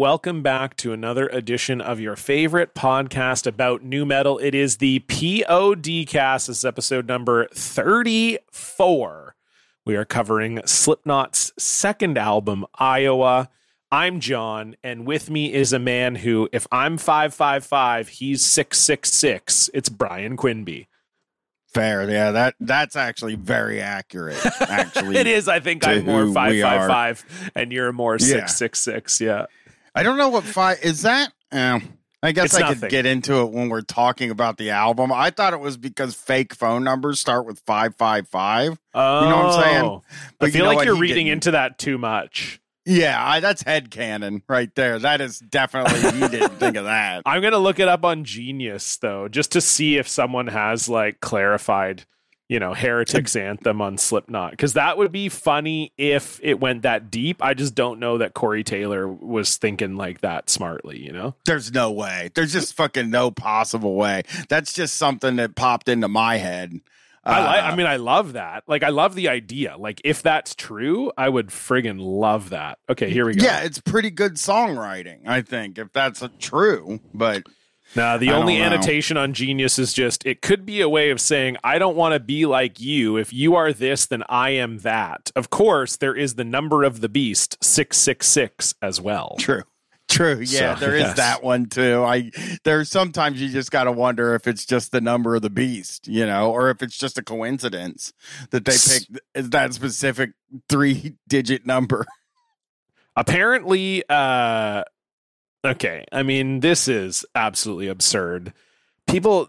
welcome back to another edition of your favorite podcast about nu metal. It is the POD Kast. This is episode number 34. We are covering Slipknot's second album, Iowa. I'm John, and with me is a man who, if I'm 555, he's 666. It's Bryan Quinby. Fair, yeah. That that's actually very accurate. Actually, It is, I think I'm more we are. 555, and you're more Yeah. 666. Yeah. I don't know what five is that. Uh, I guess It's I nothing. could get into it when we're talking about the album. I thought it was because fake phone numbers start with five five five. Oh, know what I'm saying? I But you feel know like what? you're He reading didn't. into that too much. Yeah, I, that's head canon right there. That is definitely he didn't think of that. I'm gonna look it up on Genius though, just to see if someone has like clarified, you know, Heretic's anthem on Slipknot, because that would be funny if it went that deep. I just don't know that Corey Taylor was thinking like that smartly. You know, There's no way. There's just fucking no possible way. That's just something that popped into my head. I like. Uh, I mean, I love that. Like, I love the idea. Like, if that's true, I would friggin' love that. Okay, here we go. Yeah, it's pretty good songwriting, I think, if that's uh, true. But Now, the I only annotation on Genius is just it could be a way of saying, I don't want to be like you. If you are this, then I am that. Of course, there is the number of the beast, 666, as well. true. True. Yeah, So, there is yes. that one too. I there's sometimes you just got to wonder if it's just the number of the beast, you know, or if it's just a coincidence that they picked that specific three digit number. Apparently, uh, okay. I mean, this is absolutely absurd. People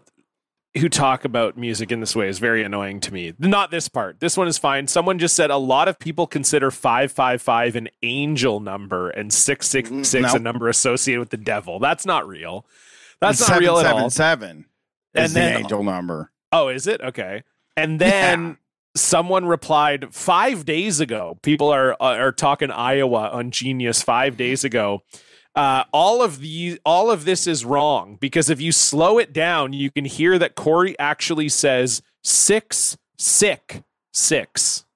who talk about music in this way is very annoying to me. Not this part. This one is fine. Someone just said a lot of people consider 555 an angel number and 666 mm, a number associated with the devil. That's not real. That's not real at all. Seven And is then- the angel number. Oh, is it? Okay. And then Yeah. someone replied 5 days ago. People are are talking Iowa on Genius 5 days ago. Uh, all of the all of this is wrong because if you slow it down, you can hear that Corey actually says six sick six.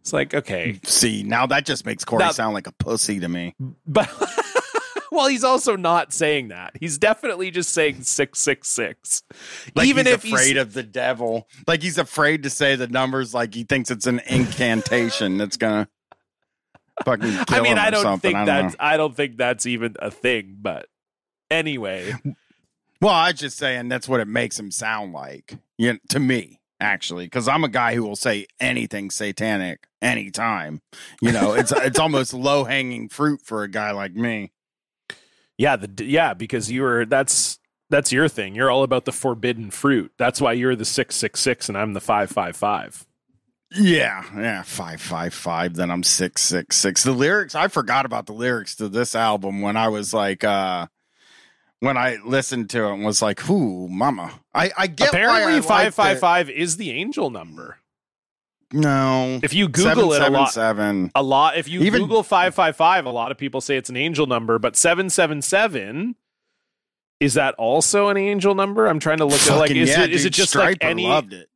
It's like okay, See, now that just makes Corey Now- sound like a pussy to me. but well, he's also not saying that. He's definitely just saying six six six. Like Even he's if he's afraid of the devil, like he's afraid to say the numbers, like he thinks it's an incantation that's gonna fucking. I mean, I don't think I don't that's I don't think that's even a thing. But anyway, Well, I'm just saying that's what it makes him sound like. You know, to me, actually, because I'm a guy who will say anything satanic anytime. You know, it's it's almost low hanging fruit for a guy like me. yeah, the yeah, because you were that's that's your thing. You're all about the forbidden fruit. That's why you're the six six six and I'm the five five five. Yeah, yeah, five five five. Then I'm six six six. The lyrics, I forgot about the lyrics to this album when I was like, uh when I listened to it and was like, "Ooh, mama." I I get why I Apparently, liked five five it. five is the angel number. No, If you Google it a lot, Seven. a lot. If you Even- Google five five five, a lot of people say it's an angel number. But seven seven seven. Is that also an angel number? I'm trying to look at like is yeah, it is dude, it just like Stryper any loved it.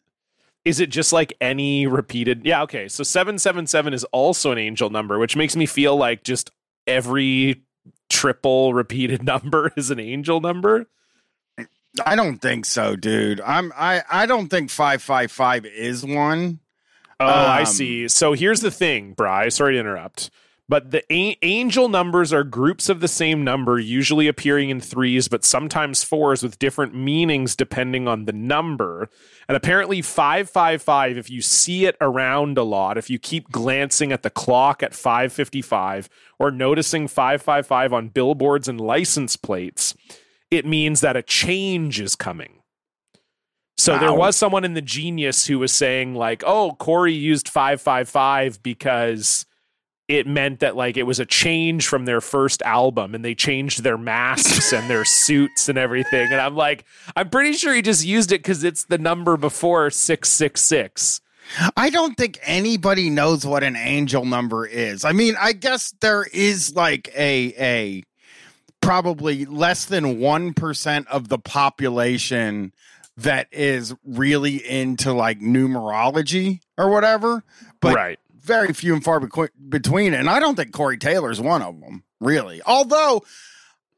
Is it just like any repeated yeah okay so 777 is also an angel number which makes me feel like just every triple repeated number is an angel number I don't think so, dude. I'm I I don't think five five five is one. oh i Um, see so here's the thing bry sorry to interrupt but the a- angel numbers are groups of the same number usually appearing in threes but sometimes fours with different meanings depending on the number. And apparently 555 if you see it around a lot if you keep glancing at the clock at 555 or noticing 555 on billboards and license plates it means that a change is coming. So there was someone in the genius who was saying like oh corey used 555 because it meant that like it was a change from their first album and they changed their masks and their suits and everything and i'm like i'm pretty sure he just used it because it's the number before 666 I don't think anybody knows what an angel number is. I mean, I guess there is like a a probably less than 1% of the population that is really into like numerology or whatever, but right very few and far between. And I don't think Corey Taylor's one of them, really. Although,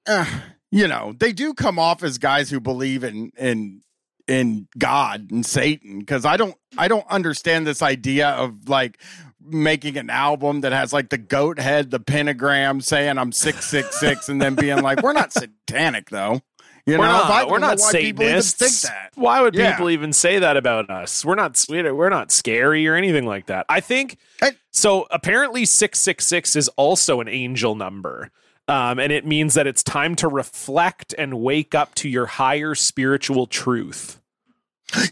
uh, you know, they do come off as guys who believe in in in God and Satan because I don't I don't understand this idea of like making an album that has like the goat head, the pentagram, saying I'm six six six, and then being like, we're not satanic though. You we're know, not, we're not why people even Satanists. think that. Why would Yeah. people even say that about us? We're not we're we're not scary or anything like that. I think I- so. Apparently, six six six is also an angel number, um, and it means that it's time to reflect and wake up to your higher spiritual truth.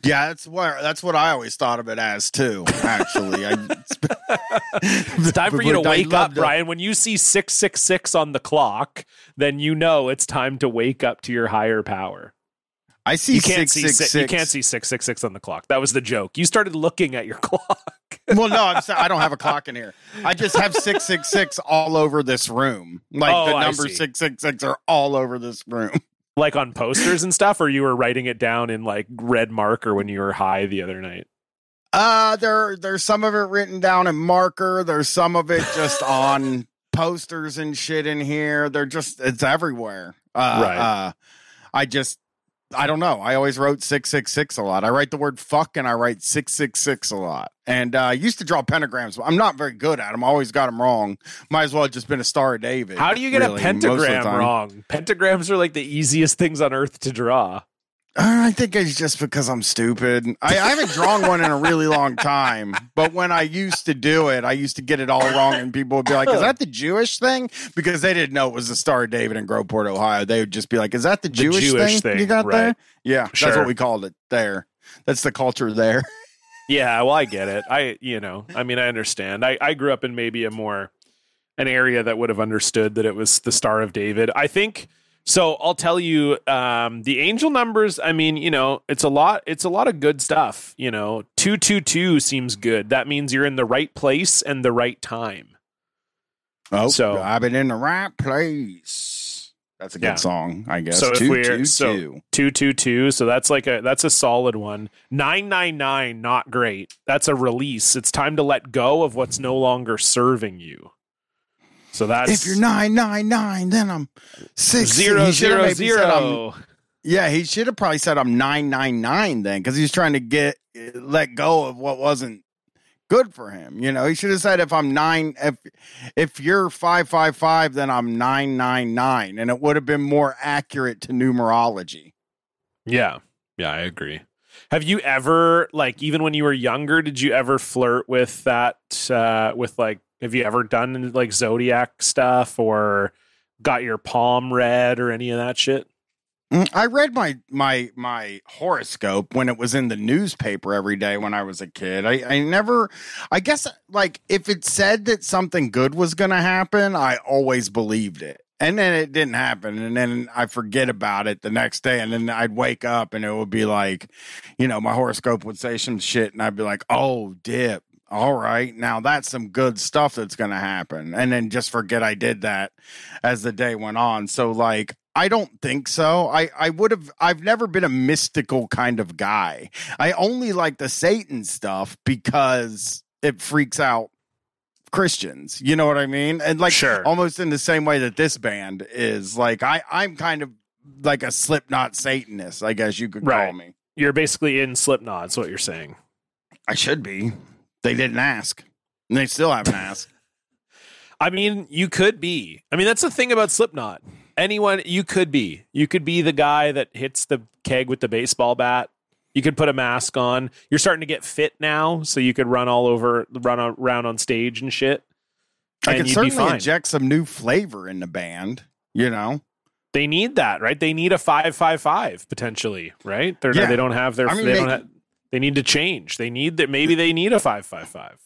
Yeah, that's what that's what I always thought of it as too. Actually, I, It's time for you to wake up, Bryan. When you see six six six on the clock, then you know it's time to wake up to your higher power. I see You can't six see six six, six. you can't see six six six on the clock. That was the joke. You started looking at your clock. well, no, I'm I don't have a clock in here. I just have six six six all over this room. Like Oh, the number six six six are all over this room. Like on posters and stuff, or you were writing it down in like red marker when you were high the other night? Uh there there's some of it written down in marker. There's some of it just on posters and shit in here. They're just it's everywhere. Uh, Right. Uh, I just I don't know. I always wrote six six six a lot. I write the word fuck and I write six six six a lot. And uh, I used to draw pentagrams. I'm not very good at them. I always got them wrong. Might as well have just been a Star of David. How do you get really, a most of the pentagram wrong? Pentagrams are like the easiest things on earth to draw. Uh, I think it's just because I'm stupid. I, I haven't drawn one in a really long time, but when I used to do it, I used to get it all wrong, and people would be like, "Is that the Jewish thing?" Because they didn't know it was the Star of David in Groveport, Ohio. They would just be like, "Is that the Jewish, Jewish thing, thing, you got there?" right. Yeah, that's what we called it there. That's the culture there. Yeah, well, I get it. I, you know, I mean, I understand. I, I grew up in maybe a more an area that would have understood that it was the Star of David. I think so. I'll tell you, um, the angel numbers. I mean, you know, it's a lot. It's a lot of good stuff. You know, two two two seems good. That means you're in the right place and the right time. Oh, So- I've been in the right place. That's a good Yeah. song, I guess. So if we're- two, so- two. Two two two. So that's like a that's a solid one. Nine nine nine. Not great. That's a release. It's time to let go of what's no longer serving you. So that's If you're nine nine nine, then I'm six zero he should have zero maybe said I'm zero. Yeah, he should have probably said I'm nine nine nine then, because he's trying to get let go of what wasn't good for him. You know, he should have said if I'm nine, if if you're five five five, then I'm nine nine nine, and it would have been more accurate to numerology. Yeah. Yeah, I agree. Have you ever like even when you were younger, did you ever flirt with that uh with like have you ever done like zodiac stuff or got your palm read or any of that shit? Mm, I read my my my horoscope when it was in the newspaper every day when I was a kid. I, I never I guess like if it said that something good was gonna happen, I always believed it. And then it didn't happen. And then I forget about it the next day. And then I'd wake up and it would be like, you know, my horoscope would say some shit and I'd be like, oh dip. All right. Now that's some good stuff that's gonna happen. And then just forget I did that as the day went on. So like I don't think so. I I would have I've never been a mystical kind of guy. I only like the Satan stuff because it freaks out Christians. You know what I mean? And like Sure. almost in the same way that this band is like I I'm kind of like a Slipknot Satanist, I guess you could call me. You're basically in Slipknot, that's what you're saying. I should be. They didn't ask. And they still haven't asked. I mean, you could be. I mean, that's the thing about Slipknot. Anyone you could be. You could be the guy that hits the keg with the baseball bat. You could put a mask on. You're starting to get fit now, so you could run all over, run around on stage and shit. I And could certainly inject some new flavor in the band, you know. They need that, right? They need a five five five potentially, right? They're Yeah. they don't have their. I mean, they they- don't. Have, they need to change. They need that. Maybe they need a five five five.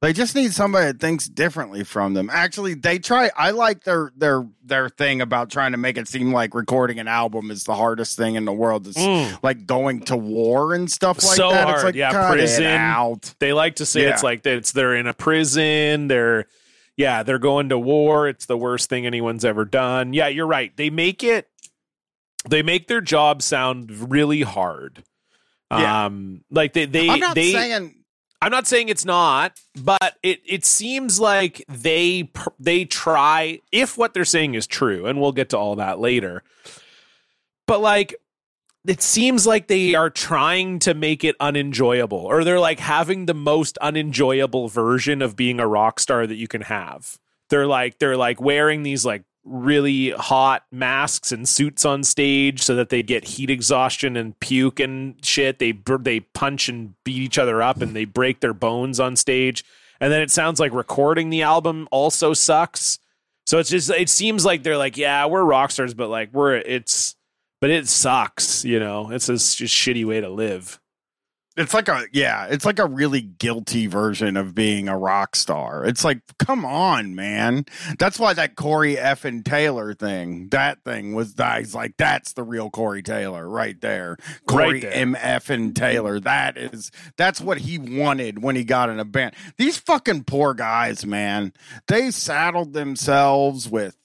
They just need somebody that thinks differently from them. Actually, they try. I like their their their thing about trying to make it seem like recording an album is the hardest thing in the world. It's Mm. like going to war and stuff like So that. It's like Yeah, prison. out. They like to say it's like that it's they're in a prison, they're yeah, they're going to war. It's the worst thing anyone's ever done. Yeah, you're right. They make it they make their job sound really hard. Yeah. Um like they they I'm not they saying I'm not saying it's not, but it it seems like they they try if what they're saying is true, and we'll get to all that later. But like it seems like they are trying to make it unenjoyable or they're like having the most unenjoyable version of being a rock star that you can have. They're like they're like wearing these like really hot masks and suits on stage so that they get heat exhaustion and puke and shit. They they punch and beat each other up and they break their bones on stage. And then it sounds like recording the album also sucks. So it's just it seems like they're like, yeah, we're rock stars, but like we're it's but it sucks, you know. It's a just shitty way to live. It's like a yeah, it's like a really guilty version of being a rock star. It's like, come on, man. That's why that Corey F and Taylor thing, that thing was guys like that's the real Corey Taylor right there. Corey there. M F and Taylor. That is that's what he wanted when he got in a band. These fucking poor guys, man. They saddled themselves with,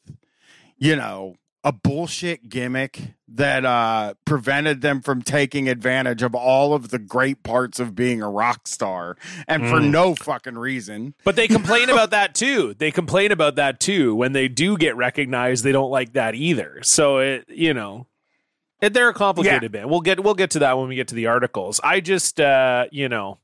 you know, a bullshit gimmick that uh prevented them from taking advantage of all of the great parts of being a rock star and for Mm. no fucking reason. But they complain about that too. They complain about that too. When they do get recognized, they don't like that either. So it, you know, it, they're a complicated band. We'll get we'll get to that when we get to the articles. I just, uh, you know,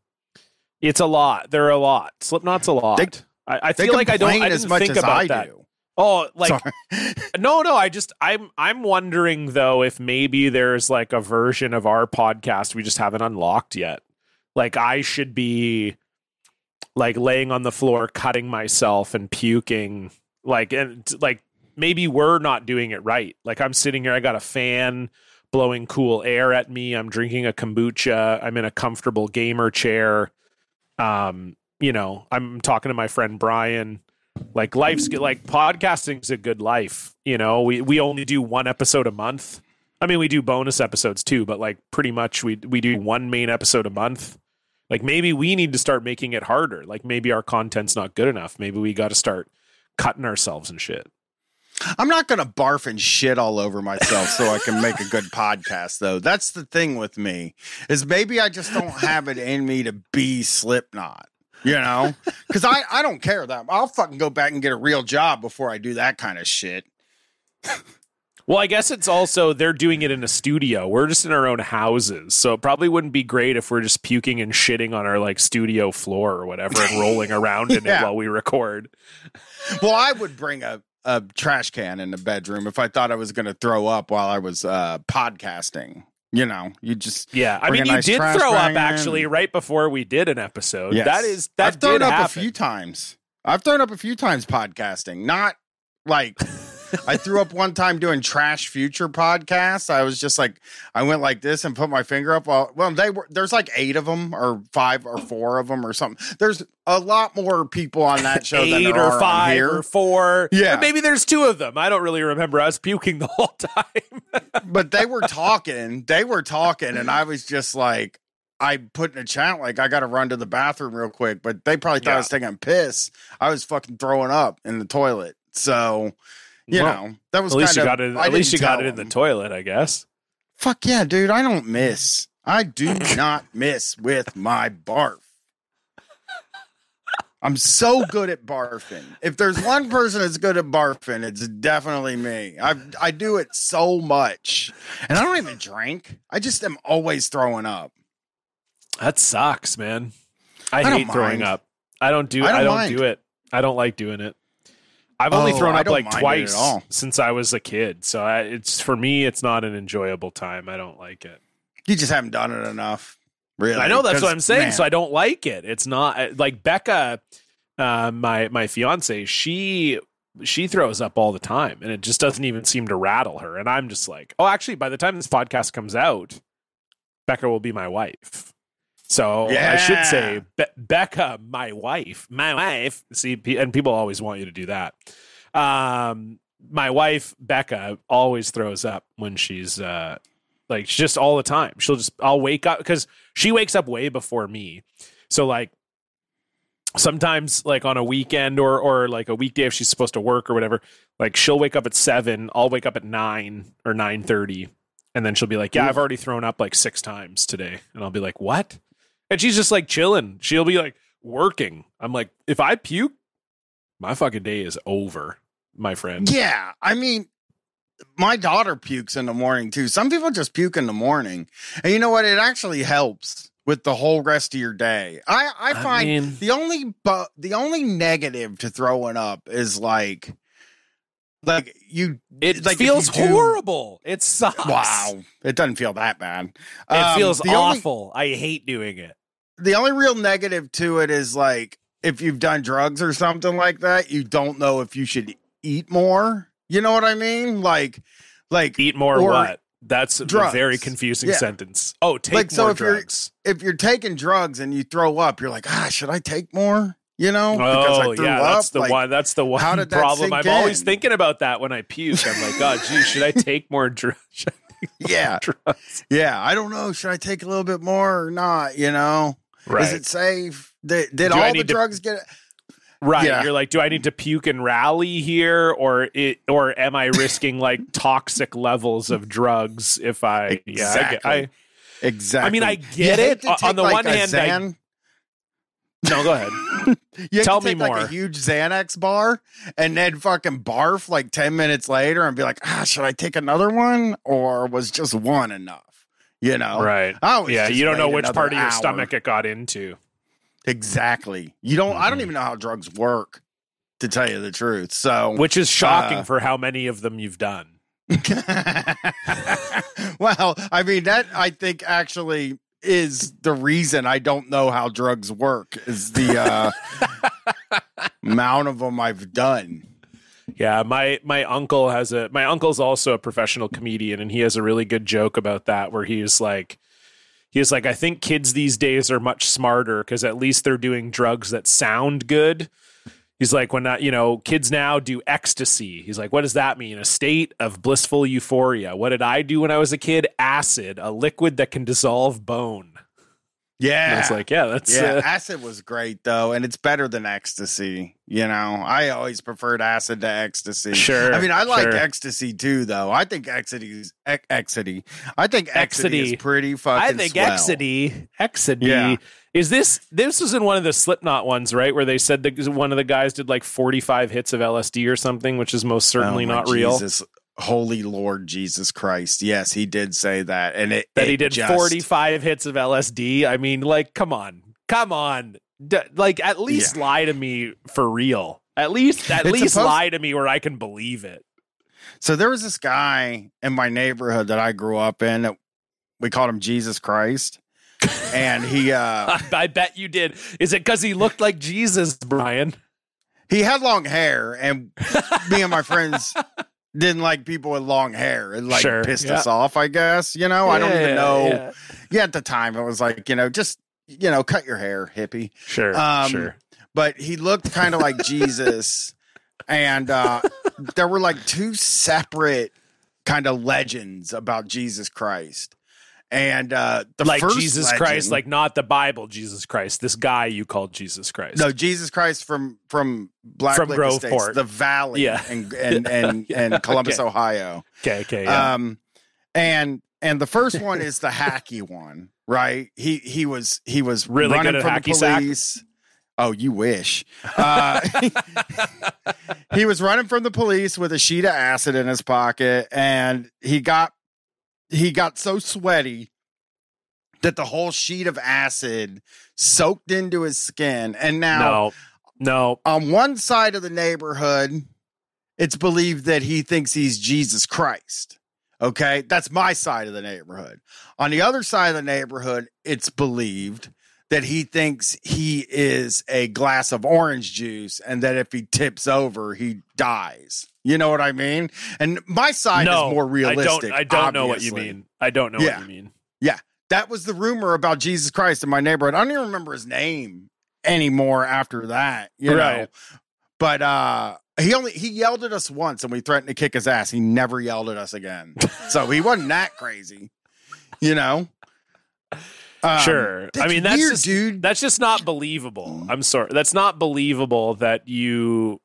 it's a lot. They're a lot. Slipknot's a lot. They- I, I feel like I don't. I as much think as about I that. Oh, like no, no. I just I'm I'm wondering though if maybe there's like a version of our podcast we just haven't unlocked yet. Like I should be like laying on the floor cutting myself and puking like and like maybe we're not doing it right. Like I'm sitting here I got a fan blowing cool air at me. I'm drinking a kombucha. I'm in a comfortable gamer chair. Um, you know, I'm talking to my friend Bryan like life's good like podcasting's a good life you know? We we only do one episode a month. I mean we do bonus episodes too but like pretty much we we do one main episode a month. Like maybe we need to start making it harder. Like maybe our content's not good enough. Maybe we got to start cutting ourselves and shit. I'm not going to barf and shit all over myself so I can make a good podcast though. That's the thing with me is maybe I just don't have it in me to be Slipknot. You know, because I I don't care that I'll fucking go back and get a real job before I do that kind of shit. well i guess it's also they're doing it in a studio. We're just in our own houses. So it probably wouldn't be great if we're just puking and shitting on our like studio floor or whatever and rolling around in it while we record. Well, I would bring a a trash can in the bedroom if I thought I was going to throw up while I was uh podcasting. You know, you just Yeah, I mean, you nice did throw up actually right before we did an episode. Yes. That is that I've thrown up happen. a few times. I've thrown up a few times podcasting. Not like I threw up one time doing TrashFuture podcast. I was just like, I went like this and put my finger up. Well, well, they were there's like eight of them or five or four of them or something. There's a lot more people on that show than Eight there or five here. or four. Yeah. Maybe there's two of them. I don't really remember us puking the whole time. but they were talking. They were talking, and I was just like, I put in a chat like I got to run to the bathroom real quick. But they probably thought I was taking a piss. I was fucking throwing up in the toilet. So you Well, know that was at least you kind got it. I At least you got it in the toilet, I guess. Fuck yeah, dude! I don't miss. I do not miss with my barf. I'm so good at barfing. If there's one person that's good at barfing, it's definitely me. I I do it so much, and I don't even drink. I just am always throwing up. That sucks, man. I, I hate throwing up. I don't do. I I don't don't, do it. I don't like doing it. I've only Oh, thrown up like mind it at twice since I was a kid. So I, it's for me, it's not an enjoyable time. I don't like it. You just haven't done it enough. Really, I know that's what I'm saying. man, So I don't like it. It's not like Becca, uh, my my fiance. She she throws up all the time, and it just doesn't even seem to rattle her. And I'm just like, oh, actually, by the time this podcast comes out, Becca will be my wife. So I should say Be- Becca, my wife, my wife. See, and people always want you to do that. Um, my wife Becca always throws up when she's uh, like just all the time. She'll just I'll wake up because she wakes up way before me. So like sometimes like on a weekend or or like a weekday if she's supposed to work or whatever, like she'll wake up at seven. I'll wake up at nine or nine thirty, and then she'll be like, "Yeah, I've already thrown up like six times today," and I'll be like, "What?" And she's just like chilling. She'll be like working. I'm like, if I puke, my fucking day is over, my friend. Yeah, I mean, my daughter pukes in the morning too. Some people just puke in the morning, and you know what? It actually helps with the whole rest of your day. I I I find mean- the only but the only negative to throwing up is like like you It like feels you do- horrible. It sucks. Wow, it doesn't feel that bad. It Um, feels the only- awful. I hate doing it. The only real negative to it is like if you've done drugs or something like that, you don't know if you should eat more. You know what I mean? Like, like Eat more Or what? That's a very confusing Yeah. sentence. Oh, take Like, so more if you're- drugs. if you're taking drugs and you throw up, you're like, ah, should I take more? You know, Oh yeah, that's the Like, one. That's the one how did that problem. I'm always thinking about that when I puke. I'm like, God, gee, should I take more drugs? Yeah, drugs? yeah. I don't know. Should I take a little bit more or not? You know, Right, is it safe? Did, did all the need to- drugs get? right. yeah. You're like, do I need to puke and rally here, or it, or am I risking like toxic levels of drugs if I? Yeah, I, get- I, Exactly. I mean, I get hate it. On the like, one hand, I- no, go ahead. You Tell me take, like, more. a huge Xanax bar and then fucking barf like 10 minutes later and be like, ah, should I take another one? Or was just one enough? You know? Right. I Yeah, you don't know which part of your hour. stomach it got into. Exactly. You don't, I don't Mhm. even know how drugs work, to tell you the truth. So, Which is shocking Uh, for how many of them you've done. well, I mean, that I think actually is the reason I don't know how drugs work is the uh, amount of them I've done. Yeah, my my uncle has a my uncle's also a professional comedian and he has a really good joke about that where he's like he's like I think kids these days are much smarter cuz at least they're doing drugs that sound good. He's like when not, you know, kids now do ecstasy. He's like what does that mean? A state of blissful euphoria. What did I do when I was a kid? Acid, a liquid that can dissolve bone. Yeah. it's like, yeah, that's yeah, uh, acid was great though, and it's better than ecstasy. You know, I always preferred acid to ecstasy. Sure, I mean, I like sure. ecstasy too, though. I think ecstasy ec- ecstasy. I think ecstasy is pretty fucking. I think swell. Exidy, Exidy. Yeah. Is this this was in one of the Slipknot ones, right? Where they said that one of the guys did like forty five hits of LSD or something, which is most certainly Oh, not real. Holy Lord Jesus Christ! Yes, he did say that, and it That he did just- forty five hits of LSD. I mean, like, come on, come on, D- like at least lie to me for real. At least at It's least supposed- lie to me where I can believe it. So there was this guy in my neighborhood that I grew up in. That we called him Jesus Christ, and he uh I bet you did. Is it because he looked like Jesus, Bryan? he had long hair, and me and my friends didn't like people with long hair. It like Sure, pissed yeah. us off, I guess. You know, I don't even know. yeah. Yeah, at the time it was like you know, just you know, cut your hair, hippie. Sure, Um, sure. but he looked kind of like Jesus. And uh, there were like two separate kind of legends about Jesus Christ. And uh, the like first Jesus legend- Christ, like not the Bible Jesus Christ. This guy you called Jesus Christ. no Jesus Christ from from Black From Lake. Estates, the Valley, Yeah. and and and, Yeah, and Columbus, okay. Ohio. Okay, okay, yeah. Um, and and the first one is the hacky one, right? He he was he was Really running good at from the sack? police. Oh, you wish. Uh, he was running from the police with a sheet of acid in his pocket, and he got he got so sweaty that the whole sheet of acid soaked into his skin. And now no, no. on one side of the neighborhood, it's believed that he thinks he's Jesus Christ. Okay. That's my side of the neighborhood. On the other side of the neighborhood, it's believed that he thinks he is a glass of orange juice and that if he tips over, he dies. You know what I mean? And my side no, is more realistic. I don't. I don't know what you mean. I don't know Yeah. what you mean. Yeah. That was the rumor about Jesus Christ in my neighborhood. I don't even remember his name anymore after that, you know. But uh he only he yelled at us once and we threatened to kick his ass. He never yelled at us again. so he wasn't that crazy. You know? Um, Sure. I mean, that's weird, just- dude. That's just not believable. I'm sorry. That's not believable that you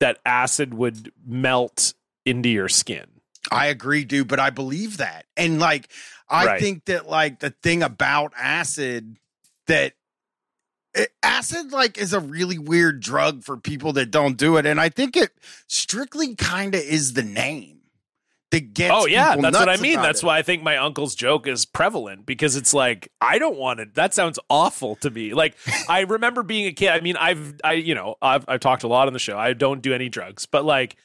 that acid would melt into your skin. I agree, dude, but I believe that. And like I Right. think that like the thing about acid that it, acid like is a really weird drug for people that don't do it and I think it strictly kind of is the name that gets oh yeah, that's what I mean. That's it. why I think my uncle's joke is prevalent because it's like I don't want it. That sounds awful to me. Like I remember being a kid. I mean, I've I you know I've I've talked a lot on the show. I don't do any drugs, but like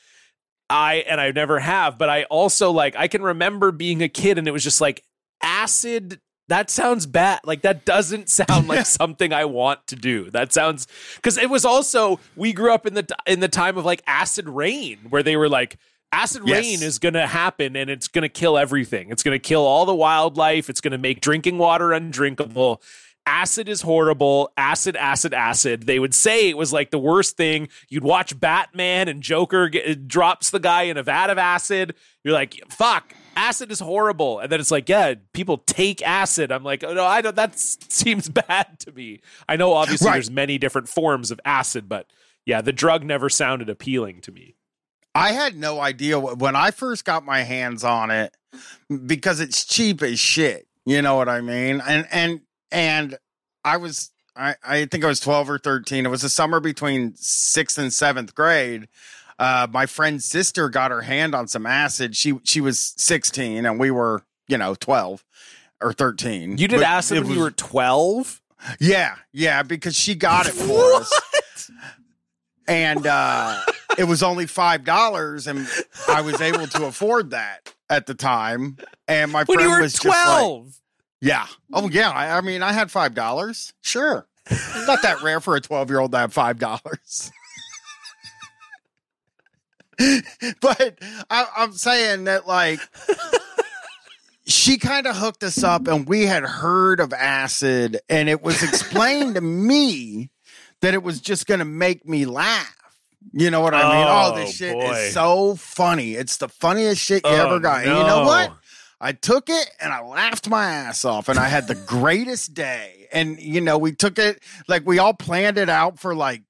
I and I never have. But I also like I can remember being a kid and it was just like acid. That sounds bad. Like that doesn't sound like something I want to do. That sounds because it was also we grew up in the in the time of like acid rain where they were like acid Yes. rain is going to happen and it's going to kill everything. It's going to kill all the wildlife. It's going to make drinking water undrinkable. Acid is horrible. Acid, acid, acid. They would say it was like the worst thing. You'd watch Batman and Joker get, drops the guy in a vat of acid. You're like, fuck, acid is horrible. And then it's like, yeah, people take acid. I'm like, oh no, I don't. That seems bad to me. I know obviously Right. there's many different forms of acid, but yeah, the drug never sounded appealing to me. I had no idea wh- when I first got my hands on it because it's cheap as shit. You know what I mean? And and and I was I, I think I was 12 or 13. It was the summer between sixth and seventh grade. Uh, my friend's sister got her hand on some acid. She she was 16 and we were, you know, 12 or 13. You did But acid when you were 12? yeah, yeah, because she got it for us. And uh it was only five dollars and I was able to afford that at the time. And my When friend was just like, 12. Yeah. Oh yeah. I, I mean I had five dollars. Sure. Not that rare for a 12 year old to have five dollars. but I, I'm saying that like she kind of hooked us up and we had heard of acid and it was explained to me that it was just going to make me laugh. You know what I mean? Oh, Oh, this shit boy. is so funny. It's the funniest shit you Oh, ever got. And you know what? I took it and I laughed my ass off and I had the greatest day. And, you know, we took it like we all planned it out for like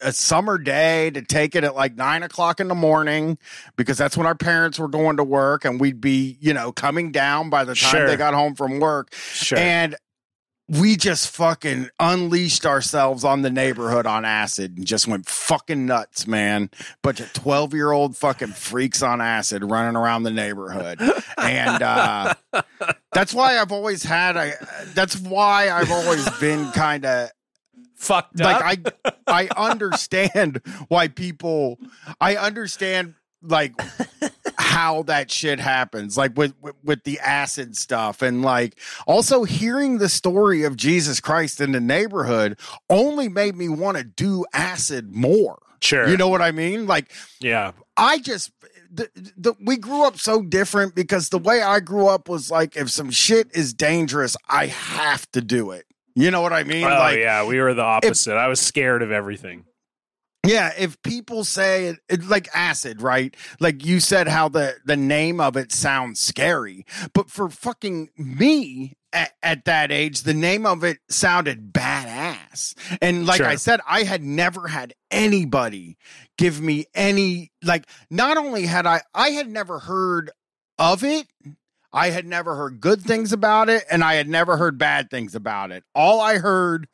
a summer day to take it at like nine o'clock in the morning because that's when our parents were going to work and we'd be, you know, coming down by the time Sure. they got home from work. Sure. And we just fucking unleashed ourselves on the neighborhood on acid and just went fucking nuts, man. Bunch of 12 year old fucking freaks on acid running around the neighborhood. And uh, that's why I've always had a, that's why I've always been kind of Fucked up. like I I understand why people I understand like how that shit happens like with, with with the acid stuff and like also hearing the story of Jesus Christ in the neighborhood only made me want to do acid more sure. you know what I mean like yeah. I just the, the, we grew up so different because the way I grew up was like if some shit is dangerous I have to do it you know what I mean Oh, like yeah. We were the opposite. I was scared of everything. Yeah, if people say it, it like acid, right? Like you said how the the name of it sounds scary, but for fucking me at, at that age, the name of it sounded badass. And like Sure. I said, I had never had anybody give me any like not only had I I had never heard of it, I had never heard good things about it and I had never heard bad things about it. All I heard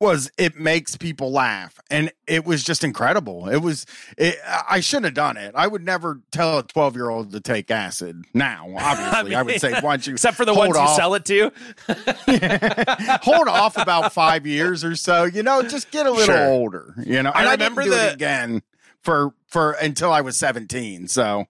was it makes people laugh. And it was just incredible. It was it, i shouldn't have done it. I would never tell a 12 year old to take acid now obviously. I, would say why don't you Except for the ones you sell it to. hold off about five years or so you know just get a little Sure. older you know. I and i, remember didn't do the- it again for for until i was 17 so.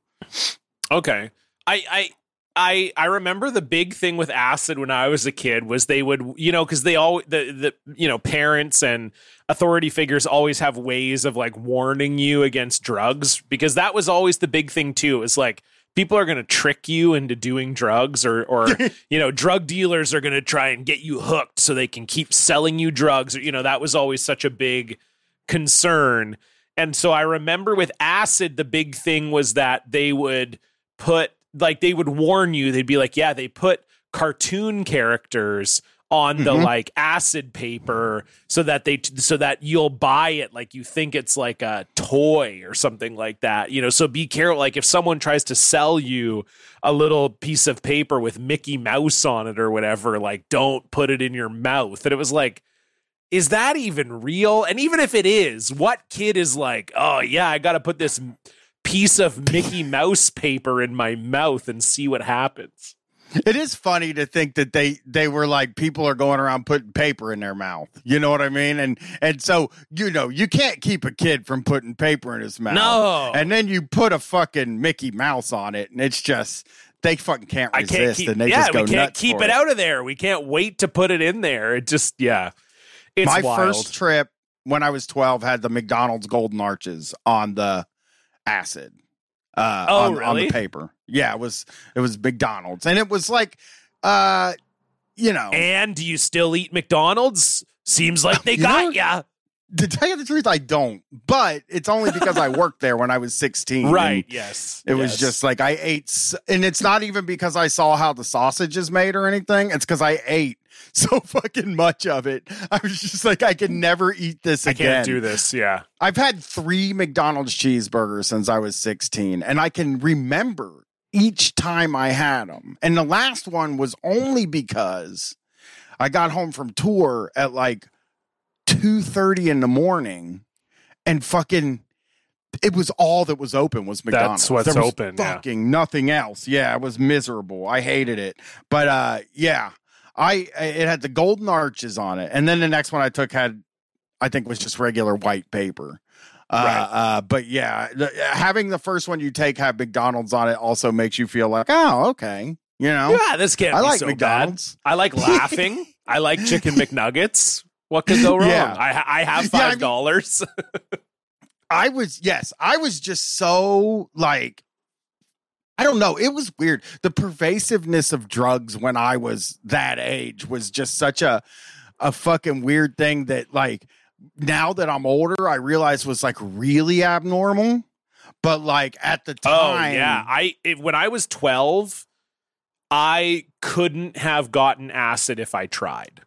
Okay. I I I I remember the big thing with acid when I was a kid was they would you know because they all the the you know parents and authority figures always have ways of like warning you against drugs because that was always the big thing too. Is like people are going to trick you into doing drugs or or you know drug dealers are going to try and get you hooked so they can keep selling you drugs you know that was always such a big concern and so i remember with acid the big thing was that they would put like they would warn you. They'd be like yeah they put cartoon characters on the Mhm. like acid paper so that they so that you'll buy it like you think it's like a toy or something like that you know? So be careful like if someone tries to sell you a little piece of paper with Mickey Mouse on it or whatever like don't put it in your mouth. And it was like is that even real? And even if it is what kid is like oh yeah I got to put this piece of Mickey Mouse paper in my mouth and see what happens It is funny to think that they they were like people are going around putting paper in their mouth. You know what I mean? And and so you know you can't keep a kid from putting paper in his mouth. no And then you put a fucking Mickey Mouse on it, and it's just they fucking can't I resist, can't keep. and they yeah, just go we can't keep for it, out of there. We can't wait to put it in there. It just, yeah, it's My wild. first trip when I was twelve had the McDonald's Golden Arches on the acid. Uh, Oh, on, on really? the paper. Yeah, it was it was McDonald's, and it was like, uh, you know, and do you still eat McDonald's? Seems like they You got ya. to tell you the truth, I don't. But it's only because I worked there when I was sixteen. Right? Yes. It was just like I ate, and it's not even because I saw how the sausage is made or anything. It's because I ate so fucking much of it. I was just like, I can never eat this I can't do this. Yeah. I've had three McDonald's cheeseburgers since I was 16, and I can remember each time I had them. And the last one was only because I got home from tour at like 2:30 in the morning and fucking it was all that was open was McDonald's. That's what's There was open, yeah. Fucking nothing else. Yeah, it was miserable. I hated it. But uh yeah, I it had the golden arches on it. And then the next one I took had I think was just regular white paper. Uh, Right. uh, but yeah, the, having the first one you take have McDonald's on it also makes you feel like, oh, okay, you know, Yeah. This can't I be like so McDonald's. bad. I like laughing. I like chicken McNuggets. What could go wrong? Yeah. I, I have Yeah, I five mean- dollars. I was yes, I was just so like I don't know, it was weird. The pervasiveness of drugs when I was that age was just such a a fucking weird thing that like now that I'm older, I realize was like really abnormal. But like at the Oh time, yeah, I it, when I was twelve, I couldn't have gotten acid if I tried.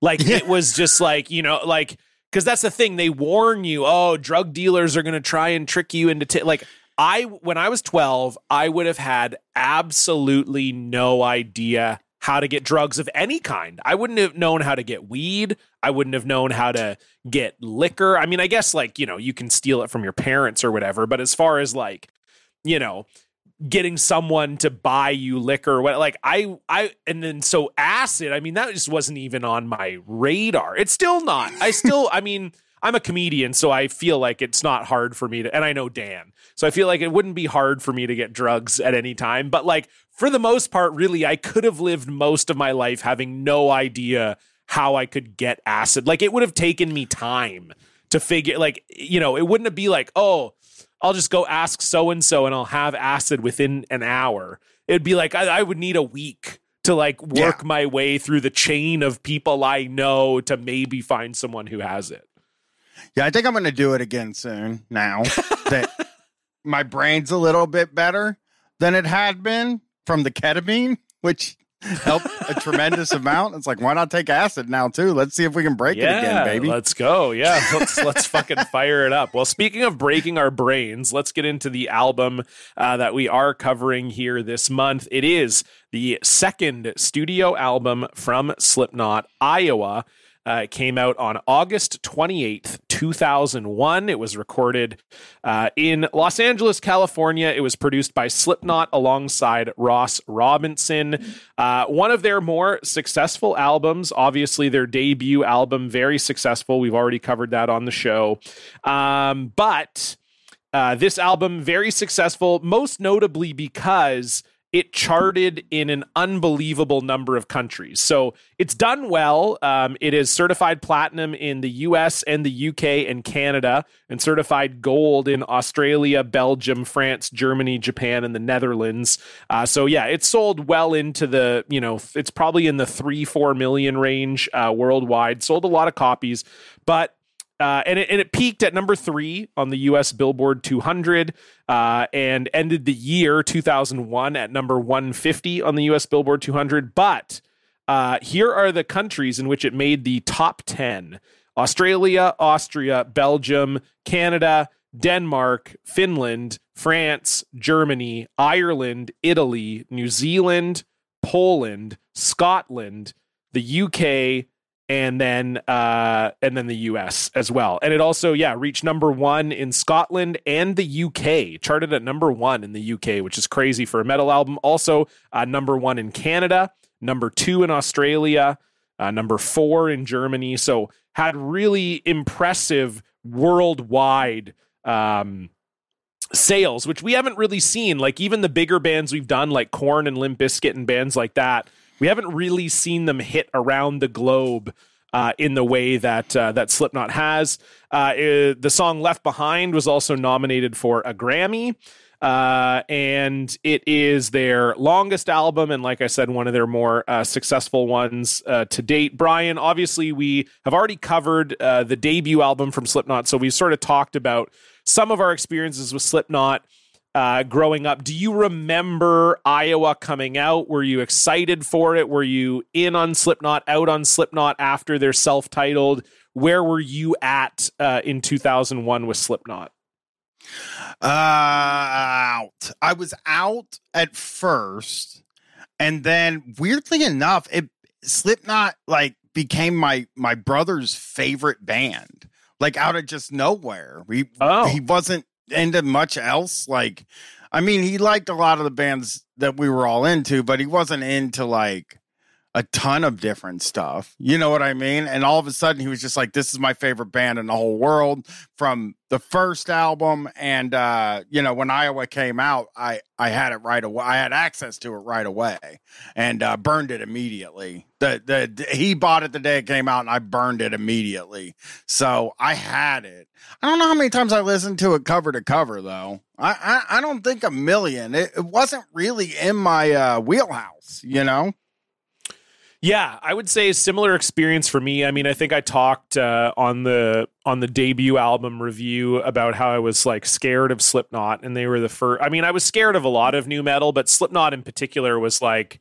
Like Yeah. it was just like you know, like because that's the thing they warn you. Oh, drug dealers are going to try and trick you into t-. like. I when I was twelve, I would have had absolutely no idea how to get drugs of any kind. I wouldn't have known how to get weed. I wouldn't have known how to get liquor. I mean, I guess like, you know, you can steal it from your parents or whatever, but as far as like, you know, getting someone to buy you liquor, what like I I and then so acid, I mean, that just wasn't even on my radar. It's still not. I still I mean, I'm a comedian, so I feel like it's not hard for me to and I know Dan. So I feel like it wouldn't be hard for me to get drugs at any time, but like for the most part, really, I could have lived most of my life having no idea how I could get acid. Like it would have taken me time to figure like you know, it wouldn't be like, "Oh, I'll just go ask so and so and I'll have acid within an hour." It'd be like I, I would need a week to like work my way through the chain of people I know to maybe find someone who has it. Yeah, I think I'm going to do it again soon now that my brain's a little bit better than it had been from the ketamine, which helped a tremendous amount. It's like, why not take acid now too? Let's see if we can break it again, baby. Let's go. Yeah, let's let's fucking fire it up. Well, speaking of breaking our brains, let's get into the album uh, that we are covering here this month. It is the second studio album from Slipknot, Iowa. Uh, it came out on August 28th, 2001. It was recorded uh, in Los Angeles, California. It was produced by Slipknot alongside Ross Robinson. Uh, one of their more successful albums, obviously, their debut album, very successful. We've already covered that on the show. Um, but uh, this album, very successful, most notably because it charted in an unbelievable number of countries. So it's done well. Um, it is certified platinum in the US and the UK and Canada, and certified gold in Australia, Belgium, France, Germany, Japan, and the Netherlands. Uh, so yeah, it's sold well into the, you know, it's probably in the three, four million range uh, worldwide. Sold a lot of copies, but uh, and, it, and it peaked at number three on the U.S. Billboard 200 uh, and ended the year 2001 at number 150 on the U.S. Billboard 200. But uh, here are the countries in which it made the top 10 Australia, Austria, Belgium, Canada, Denmark, Finland, France, Germany, Ireland, Italy, New Zealand, Poland, Scotland, the UK, and then uh, and then the US as well. And it also, yeah, reached number one in Scotland and the UK, charted at number one in the UK, which is crazy for a metal album. Also, uh, number one in Canada, number two in Australia, uh, number four in Germany. So had really impressive worldwide um, sales, which we haven't really seen. Like even the bigger bands we've done, like Korn and Limp Bizkit and bands like that we haven't really seen them hit around the globe uh, in the way that uh, that Slipknot has. Uh, it, the song "Left Behind" was also nominated for a Grammy, uh, and it is their longest album, and like I said, one of their more uh, successful ones uh, to date. Bryan, obviously, we have already covered the debut album from Slipknot, so we sort of talked about some of our experiences with Slipknot uh, growing up. Do you remember Iowa coming out? Were you excited for it? Were you in on Slipknot, out on Slipknot after they're self titled? Where were you at uh, in 2001 with Slipknot? Uh, out. I was out at first, and then weirdly enough, it Slipknot like became my my brother's favorite band. Like out of just nowhere, he oh. he wasn't into much else. Like, I mean, he liked a lot of the bands that we were all into, but he wasn't into like a ton of different stuff. You know what I mean? And all of a sudden, he was just like, "This is my favorite band in the whole world." From the first album, and uh, you know, when Iowa came out, I I had it right away. I had access to it right away, and uh, burned it immediately. The the he bought it the day it came out, and I burned it immediately. So I had it. I don't know how many times I listened to it cover to cover, though. I I, I don't think a million. It, it wasn't really in my uh, wheelhouse, you know. Yeah, I would say a similar experience for me. I mean, I think I talked uh, on the on the debut album review about how I was like scared of Slipknot, and they were the first. I mean, I was scared of a lot of nu metal, but Slipknot in particular was like.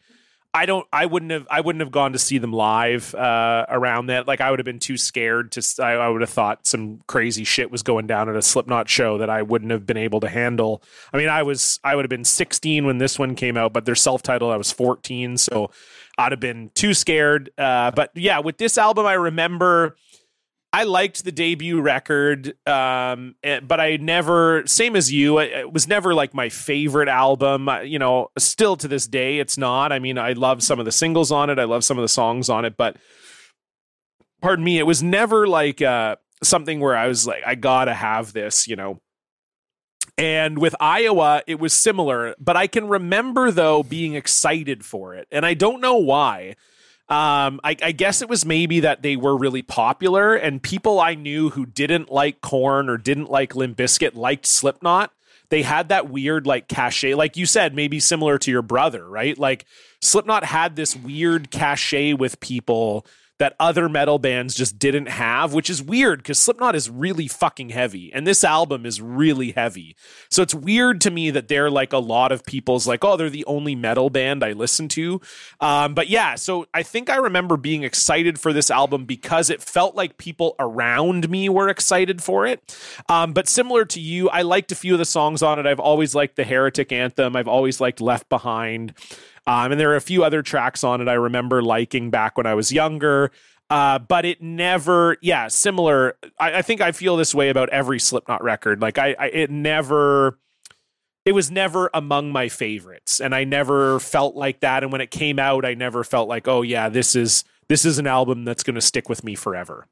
I don't. I wouldn't have. I wouldn't have gone to see them live uh, around that. Like I would have been too scared to. I, I, would have thought some crazy shit was going down at a Slipknot show that I wouldn't have been able to handle. I mean, I was. I would have been 16 when this one came out, but they're self-titled. I was 14, so I'd have been too scared. Uh, but yeah, with this album, I remember I liked the debut record, um, but I never, same as you, it was never like my favorite album. You know, still to this day, it's not. I mean, I love some of the singles on it, I love some of the songs on it, but pardon me, it was never like uh, something where I was like, I gotta have this, you know. And with Iowa, it was similar, but I can remember though being excited for it, and I don't know why. Um, I, I, guess it was maybe that they were really popular, and people I knew who didn't like Korn or didn't like Limp Bizkit liked Slipknot. They had that weird like cachet, like you said, maybe similar to your brother, right? Like Slipknot had this weird cachet with people that other metal bands just didn't have, which is weird because Slipknot is really fucking heavy and this album is really heavy. So it's weird to me that they're like a lot of people's like, oh, they're the only metal band I listen to. Um, but yeah, so I think I remember being excited for this album because it felt like people around me were excited for it. Um, but similar to you, I liked a few of the songs on it. I've always liked the Heretic Anthem, I've always liked Left Behind. Um, and there are a few other tracks on it I remember liking back when I was younger. Uh, but it never, yeah, similar. I, I, think I feel this way about every Slipknot record. Like I, I, it never, it was never among my favorites, and I never felt like that. And when it came out, I never felt like, oh yeah, this is this is an album that's going to stick with me forever.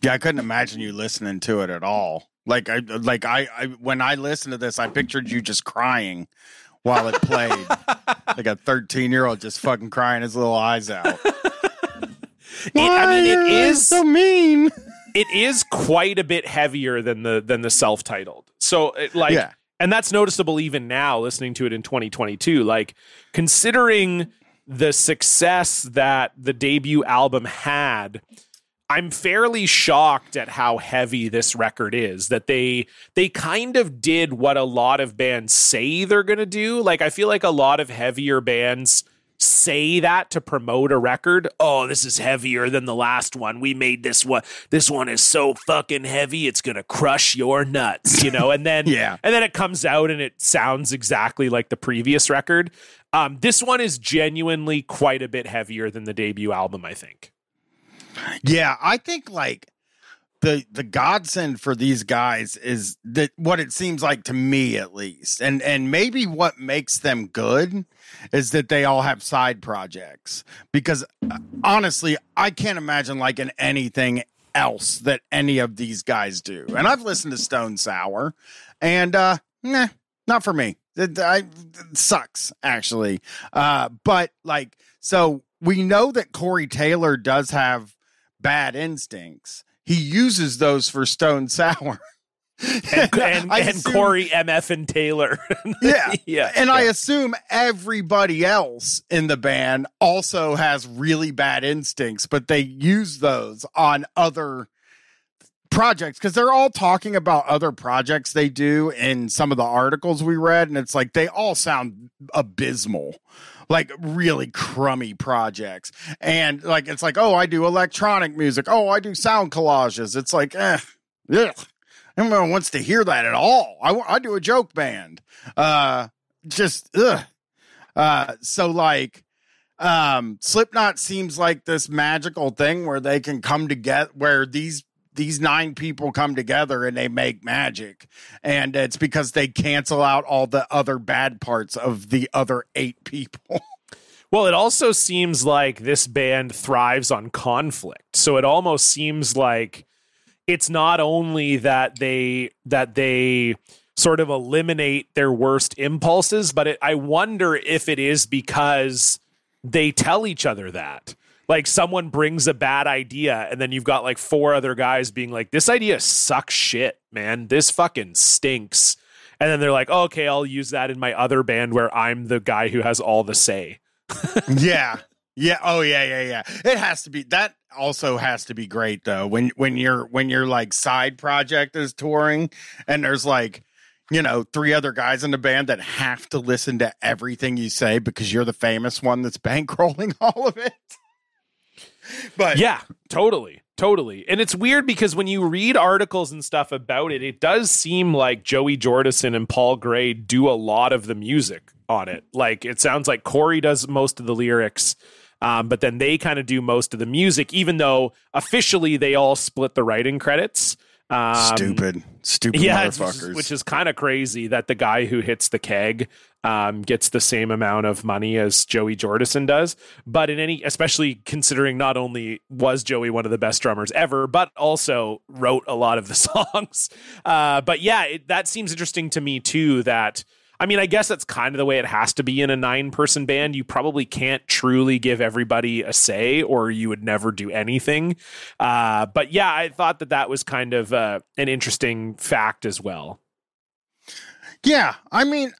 Yeah, I couldn't imagine you listening to it at all. Like I, like I, I when I listened to this, I pictured you just crying while it played. like a 13 year old just fucking crying his little eyes out. It, I mean, it Why are you is so mean. it is quite a bit heavier than the than the self-titled. So it, like Yeah. and that's noticeable even now listening to it in 2022 like considering the success that the debut album had I'm fairly shocked at how heavy this record is that they they kind of did what a lot of bands say they're going to do like I feel like a lot of heavier bands say that to promote a record. Oh, this is heavier than the last one. We made this one. This one is so fucking heavy, it's gonna crush your nuts, you know. And then Yeah. and then it comes out and it sounds exactly like the previous record. Um, this one is genuinely quite a bit heavier than the debut album. I think. Yeah, I think like the the godsend for these guys is that what it seems like to me at least. And and maybe what makes them good is that they all have side projects because uh, honestly, I can't imagine like in anything else that any of these guys do. And I've listened to Stone Sour and uh nah, not for me. It, I, it sucks actually. Uh but like so we know that Corey Taylor does have bad instincts. He uses those for Stone Sour. And and, and assume- Corey MF and Taylor. Yeah. yeah. And I assume everybody else in the band also has really bad instincts, but they use those on other projects because they're all talking about other projects they do in some of the articles we read. And it's like they all sound abysmal, like really crummy projects. And like, it's like, oh, I do electronic music. Oh, I do sound collages. It's like, eh, ugh. Everyone wants to hear that at all. I, I do a joke band. Uh, just ugh. Uh, so like, um, Slipknot seems like this magical thing where they can come together, where these these nine people come together and they make magic, and it's because they cancel out all the other bad parts of the other eight people. Well, it also seems like this band thrives on conflict. So it almost seems like it's not only that they that they sort of eliminate their worst impulses, but it, I wonder if it is because they tell each other that. Like someone brings a bad idea, and then you've got like four other guys being like, "This idea sucks shit, man. This fucking stinks." And then they're like, oh, "Okay, I'll use that in my other band where I'm the guy who has all the say." yeah. Yeah. Oh yeah, yeah, yeah. It has to be that also has to be great though. When when you're when your like side project is touring and there's like you know, three other guys in the band that have to listen to everything you say because you're the famous one that's bankrolling all of it. But Yeah, totally. Totally. And it's weird because when you read articles and stuff about it, it does seem like Joey Jordison and Paul Gray do a lot of the music on it. Like it sounds like Corey does most of the lyrics, um, but then they kind of do most of the music, even though officially they all split the writing credits. Um, stupid, stupid yeah, motherfuckers. which is kind of crazy that the guy who hits the keg um, gets the same amount of money as Joey Jordison does. But in any, especially considering not only was Joey one of the best drummers ever, but also wrote a lot of the songs. Uh, but yeah, it, that seems interesting to me too. That I mean, I guess that's kind of the way it has to be in a nine person band. You probably can't truly give everybody a say, or you would never do anything. Uh, but yeah, I thought that that was kind of uh, an interesting fact as well. Yeah, I mean,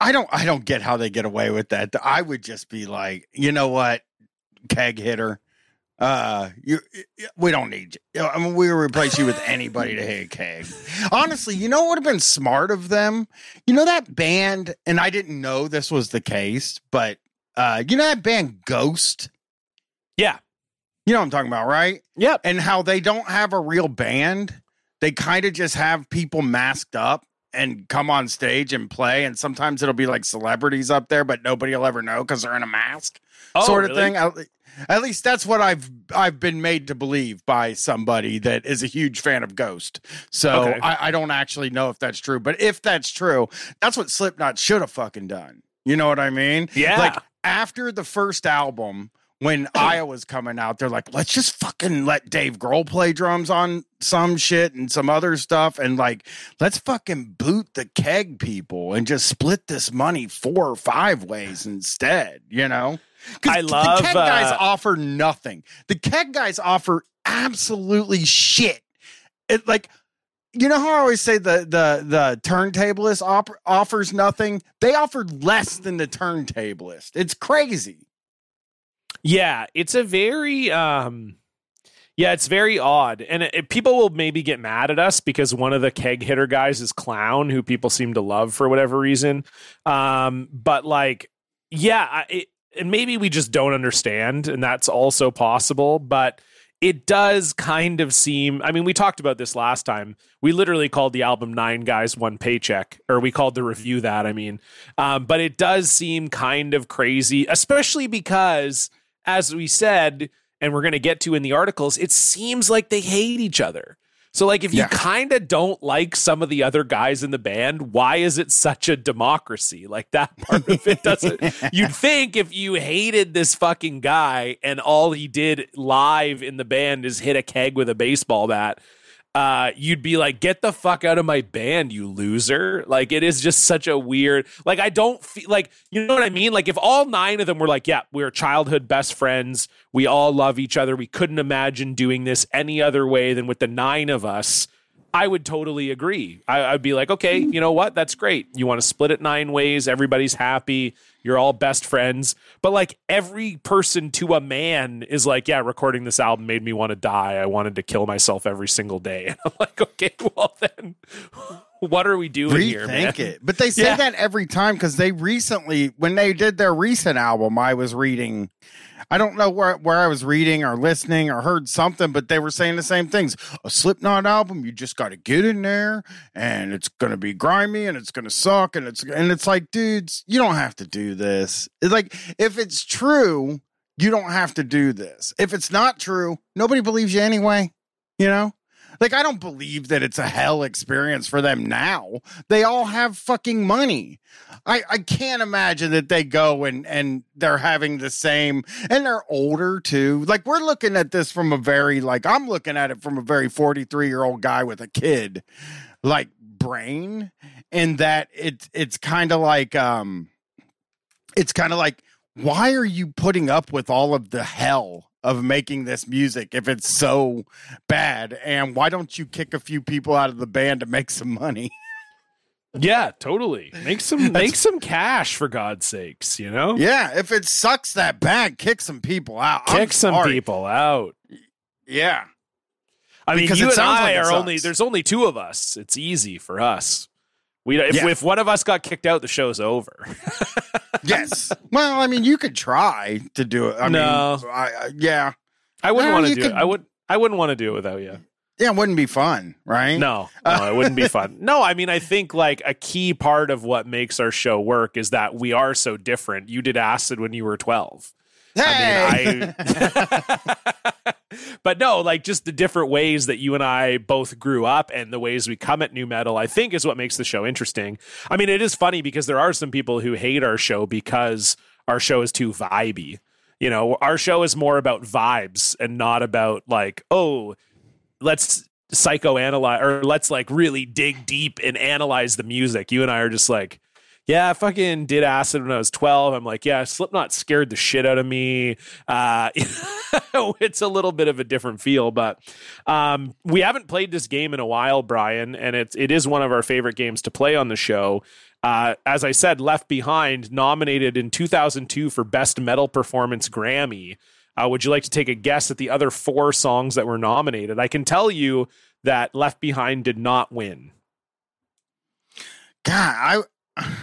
I don't, I don't get how they get away with that. I would just be like, you know what, keg hitter, uh, you, we don't need you. I mean, we'll replace you with anybody to hit a keg. Honestly, you know what would have been smart of them? You know that band, and I didn't know this was the case, but uh, you know that band Ghost. Yeah. You know what I'm talking about, right? Yep. and how they don't have a real band. They kind of just have people masked up and come on stage and play. And sometimes it'll be like celebrities up there, but nobody will ever know because they're in a mask, Oh, sort of really? thing. At, at least that's what I've I've been made to believe by somebody that is a huge fan of Ghost. So Okay. I, I don't actually know if that's true, but if that's true, that's what Slipknot should have fucking done. You know what I mean? Yeah. Like after the first album when Iowa's coming out, they're like, let's just fucking let Dave Grohl play drums on some shit and some other stuff. And like, let's fucking boot the keg people and just split this money four or five ways instead, you know? I love, the keg guys uh, offer nothing. The keg guys offer absolutely shit. It like, you know how I always say the the the turntablist op- offers nothing. They offered less than the turntablist. It's crazy. Yeah, it's a very um yeah, it's very odd. And it, it- people will maybe get mad at us because one of the keg hitter guys is Clown, who people seem to love for whatever reason. Um but like yeah, it, and maybe we just don't understand and that's also possible, but it does kind of seem I mean, we talked about this last time. We literally called the album Nine Guys One Paycheck, or we called the review that, I mean. Um, but it does seem kind of crazy, especially because as we said, and we're going to get to in the articles, it seems like they hate each other. So, like, if you Yeah. kind of don't like some of the other guys in the band, why is it such a democracy? Like, that part of it doesn't. You'd think if you hated this fucking guy and all he did live in the band is hit a keg with a baseball bat, uh, you'd be like, get the fuck out of my band, you loser. Like, it is just such a weird, like, I don't feel like, you know what I mean? Like, if all nine of them were like, yeah, we're childhood best friends, we all love each other, we couldn't imagine doing this any other way than with the nine of us. I would totally agree. I, I'd be like, okay, you know what? That's great. You want to split it nine ways. Everybody's happy. You're all best friends. But like every person to a man is like, yeah, recording this album made me want to die. I wanted to kill myself every single day. And I'm like, okay, well then, what are we doing here, man? Rethink it. But they say Yeah. that every time because they recently, when they did their recent album, I was reading. I don't know where, where I was reading or listening or heard something, but they were saying the same things. A Slipknot album, you just got to get in there, and it's going to be grimy, and it's going to suck, and it's and it's like, dudes, you don't have to do this. It's like if it's true, you don't have to do this. If it's not true, nobody believes you anyway. You know, like I don't believe that it's a hell experience for them now. They all have fucking money. I, I can't imagine that they go and and they're having the same and they're older too. Like we're looking at this from a very like I'm looking at it from a very 43 year old guy with a kid like brain and that it's it's kind of like um it's kind of like why are you putting up with all of the hell of making this music if it's so bad and why don't you kick a few people out of the band to make some money Yeah, totally. Make some make some cash for God's sakes, you know? yeah if it sucks that bad kick some people out Kick some people out. yeah I mean, Because you and I like are only there's only two of us. It's easy for us. We if, Yeah. if one of us got kicked out, the show's over. yes well i mean you could try to do it i No. mean I, I, yeah I wouldn't Well, want to do could- it. I would I wouldn't want to do it without you. yeah it wouldn't be fun right No, no, it wouldn't be fun. No, I mean, I think like a key part of what makes our show work is that we are so different. You did acid when you were 12. Hey I mean, I. but no, like just the different ways that you and I both grew up and the ways we come at nu metal, I think is what makes the show interesting. I mean, it is funny because there are some people who hate our show because our show is too vibey. You know, our show is more about vibes and not about like, oh, let's psychoanalyze or let's like really dig deep and analyze the music. You and I are just like, yeah, I fucking did acid when I was 12. I'm like, yeah, Slipknot scared the shit out of me. Uh, it's a little bit of a different feel, but um, we haven't played this game in a while, Bryan, and it's it is one of our favorite games to play on the show. Uh, as I said, Left Behind nominated in 2002 for Best Metal Performance Grammy. Uh, would you like to take a guess at the other four songs that were nominated? I can tell you that Left Behind did not win. god i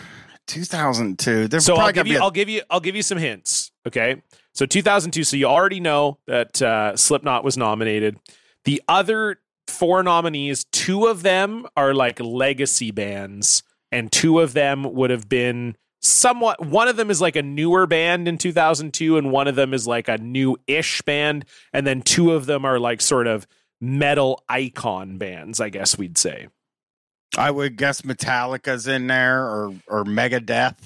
2002 there's so I'll give you a- I'll give you I'll give you some hints. Okay. So 2002. So you already know that uh, Slipknot was nominated. The other four nominees, two of them are like legacy bands, and two of them would have been somewhat. One of them is like a newer band in 2002, and one of them is like a new-ish band, and then two of them are like sort of metal icon bands. I guess we'd say. I would guess Metallica's in there or or Megadeth.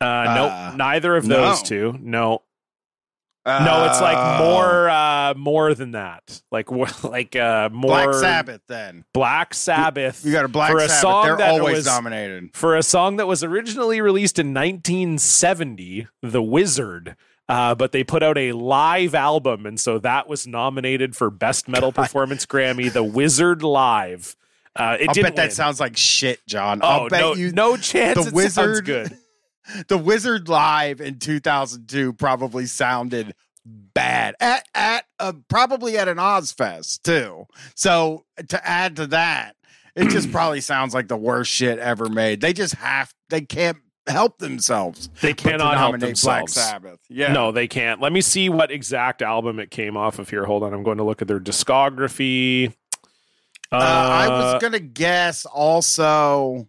Uh, nope, Uh, neither of those no. two. No, no, it's like Oh. more uh more than that. Like like uh more Black Sabbath. Then Black Sabbath. you got a Black for a Sabbath. song They're that always was dominated. for a song that was originally released in 1970, The Wizard. Uh, but they put out a live album, and so that was nominated for Best Metal Performance Grammy, The Wizard Live. Uh, it I'll bet that sounds like shit, John. Oh I'll bet no, you no chance. the it sounds Wizard- good. the Wizard Live in 2002 probably sounded bad at at uh, probably at an Ozzfest too. So to add to that, it just probably sounds like the worst shit ever made. They just have they can't help themselves. They cannot help nominate Black themselves. Sabbath. Yeah. No, they can't. Let me see what exact album it came off of here. Hold on, I'm going to look at their discography. Uh, I was gonna guess also.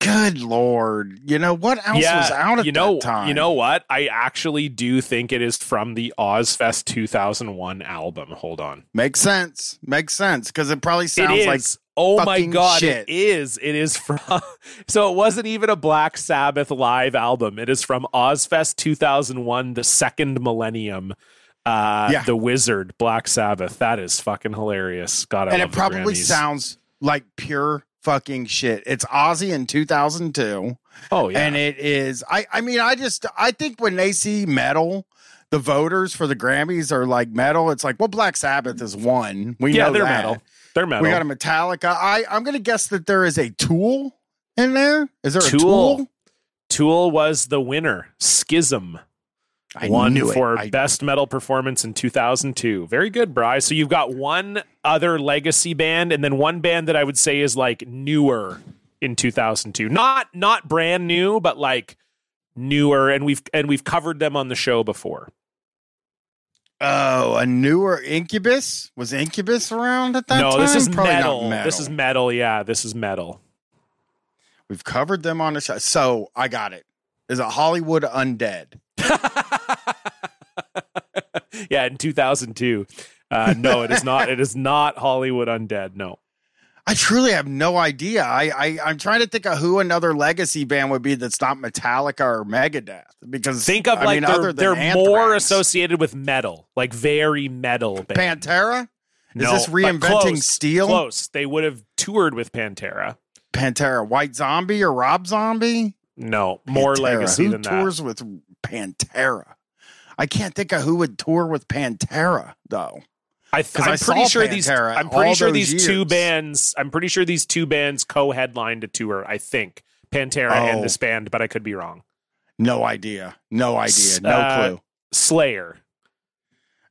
Good lord! You know what else was out at you know, that time? you know what? I actually do think it is from the Ozzfest 2001 album. Hold on, makes sense. Makes sense because it probably sounds is. like oh my god, shit. it is. It is from. so it wasn't even a Black Sabbath live album. It is from Ozzfest 2001, the second millennium. Uh, Yeah. the Wizard, Black Sabbath. That is fucking hilarious. God, I and it probably sounds like pure fucking shit. It's Ozzy in 2002, Oh yeah, and it is. I I mean, I just I think when they see metal, the voters for the Grammys are like metal. It's like well, Black Sabbath is one. We yeah, know they're that. metal. They're metal. We got a Metallica. I I'm gonna guess that there is a Tool in there. Is there a Tool. Tool? Tool was the winner. Schism. I it. for I- best metal performance in 2002. Very good, Bry. So you've got one other legacy band, and then one band that I would say is like newer in 2002. Not not brand new, but like newer, and we've and we've covered them on the show before. Oh, a newer Incubus was Incubus around at that no, time. No, this is metal. metal. This is metal. Yeah, this is metal. We've covered them on the show. So I got it. Is it Hollywood Undead? yeah, in 2002. Uh, no, it is not. It is not Hollywood Undead. No. I truly have no idea. I, I I'm trying to think of who another legacy band would be that's not Metallica or Megadeth. Because Think of I like mean, they're, they're more associated with metal, like very metal band. Pantera. Is No, this reinventing close, Steel? Close. They would have toured with Pantera. Pantera, White Zombie or Rob Zombie? No, more legacy who than that. tours with Pantera? I can't think of who would tour with Pantera though. I th- I pretty sure these. I'm pretty sure these two bands. I'm pretty sure these two bands co-headlined a tour. I think Pantera Oh. and this band, but I could be wrong. No idea. No idea. No Uh, clue. Slayer.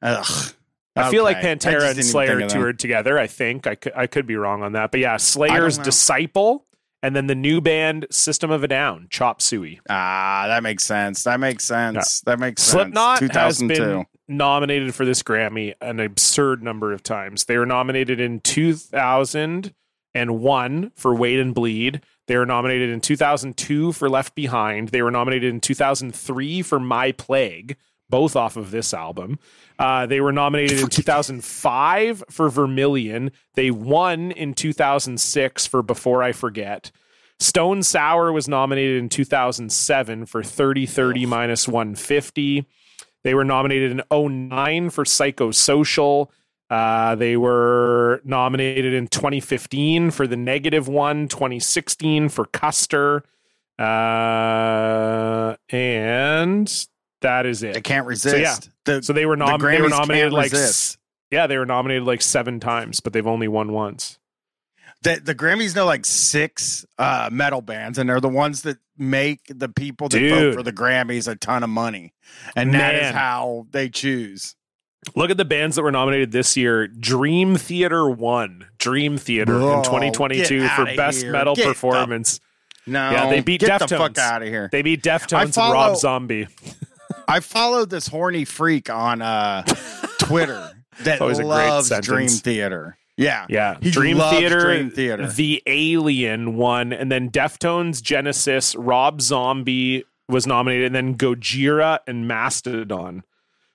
Ugh. I feel like Okay. I Pantera and Slayer think of them. toured together. I think I could. I could be wrong on that, but yeah, Slayer's. Disciple, and then the new band System of a Down, Chop Suey. Ah, that makes sense. That makes sense. That makes Slipknot sense. has 2002. been nominated for this Grammy an absurd number of times. They were nominated in 2001 for Wait and Bleed. They were nominated in 2002 for Left Behind. They were nominated in 2003 for My Plague, both off of this album. Uh, they were nominated in 2005 for Vermilion. They won in 2006 for Before I Forget. Stone Sour was nominated in 2007 for 30 30 minus 150. They were nominated in 09 for Psychosocial. Uh, they were nominated in 2015 for The Negative One, 2016 for Custer. Uh, and that is it. They can't resist. yeah. The, So they were, the they were nominated like s- yeah, they were nominated like seven times, but they've only won once. the, the Grammys know like six uh, metal bands, and they're the ones that make the people that vote for the Grammys a ton of money, and that is how they choose. Look at the bands that were nominated this year. Dream Theater won. Dream Theater in 2022 for best here. metal Get the- performance. No, Yeah, they beat get the Deftones. fuck out of here. They beat Deftones and Rob Zombie. I followed this horny freak on uh, Twitter that always loves. Dream Theater. Yeah, Yeah, He Dream Theater, Dream Theater. The Alien one, and then Deftones, Genesis, Rob Zombie was nominated, and then Gojira and Mastodon.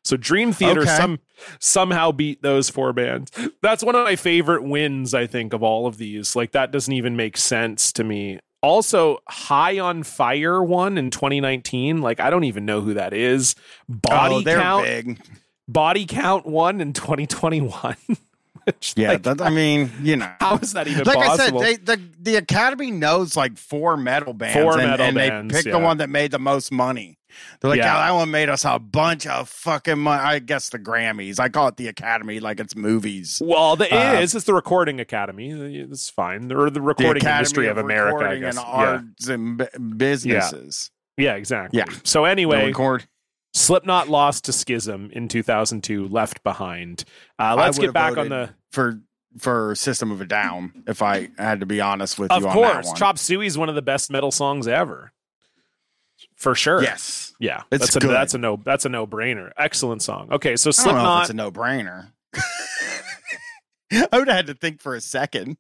So Dream Theater Okay. some somehow beat those four bands. That's one of my favorite wins, I think, of all of these. Like that doesn't even make sense to me. Also, High on Fire won in 2019. Like, I don't even know who that is. Body oh, Count, big. Body Count won in 2021. Which, Yeah, like, that, I mean, you know. how is that even like possible? I said, they, the the Academy knows like four metal bands, Four and, metal and bands, they pick yeah. the one that made the most money. They're like, Yeah. yeah, that one made us a bunch of fucking money. I guess the Grammys. I call it the Academy, like it's movies. well, the, uh, it is. It's the Recording Academy. It's fine. Or the The Recording Academy Industry of, America. I guess. and yeah. arts and b- businesses. yeah, exactly. Yeah. So The anyway, record. Slipknot lost to Schism in 2002, left behind. Uh, let's get back on the. for for System of a Down. If I had to be honest with Of you on that course. Chop Suey is one of the best metal songs ever, for sure. Yes, yeah, It's that's a good. that's a no that's a no brainer. Excellent song. Okay, so I don't know if Slipknot. it's a no brainer. I would have had to think for a second.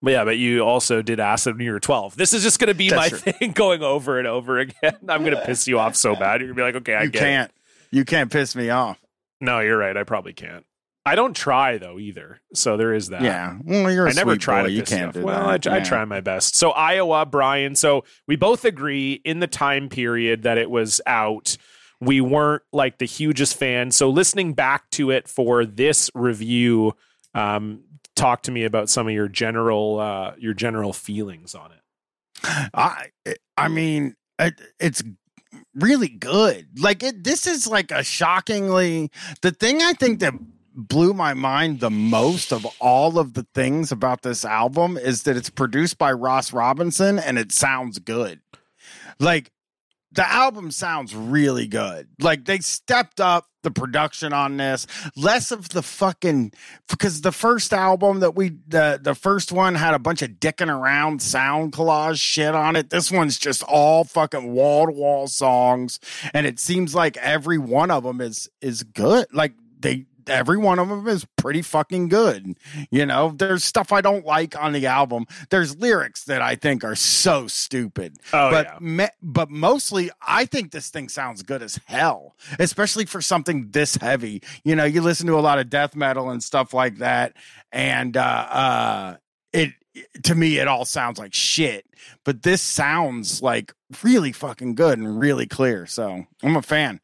But yeah, but you also did acid when you were 12. This is just going to be That's my true. thing going over and over again. I'm going to piss you off so bad. You're going to be like, okay, I you can't. You can't piss me off. No, you're right. I probably can't. I don't try though either. So there is that. Yeah. Well, you're a I never try boy. to You can't Well. I, I Yeah. try my best. So Iowa, Bryan. So we both agree in the time period that it was out, we weren't like the hugest fan. So listening back to it for this review, um, talk to me about some of your general uh, your general feelings on it. I. I mean, it, it's really good. Like it. This is like a shockingly. The thing I think that blew my mind the most of all of the things about this album is that it's produced by Ross Robinson and it sounds good. Like the album sounds really good. Like they stepped up the production on this. Less of the fucking because the first album that we the the first one had a bunch of dicking around sound collage shit on it. This one's just all fucking wall to wall songs, and it seems like every one of them is is good. Like they. Every one of them is pretty fucking good. You know, there's stuff I don't like on the album. There's lyrics that I think are so stupid Oh but yeah. me- but mostly I think this thing sounds good as hell, especially for something this heavy. You know, you listen to a lot of death metal and stuff like that, and uh, uh, it to me it all sounds like shit. But this sounds like really fucking good and really clear. So I'm a fan.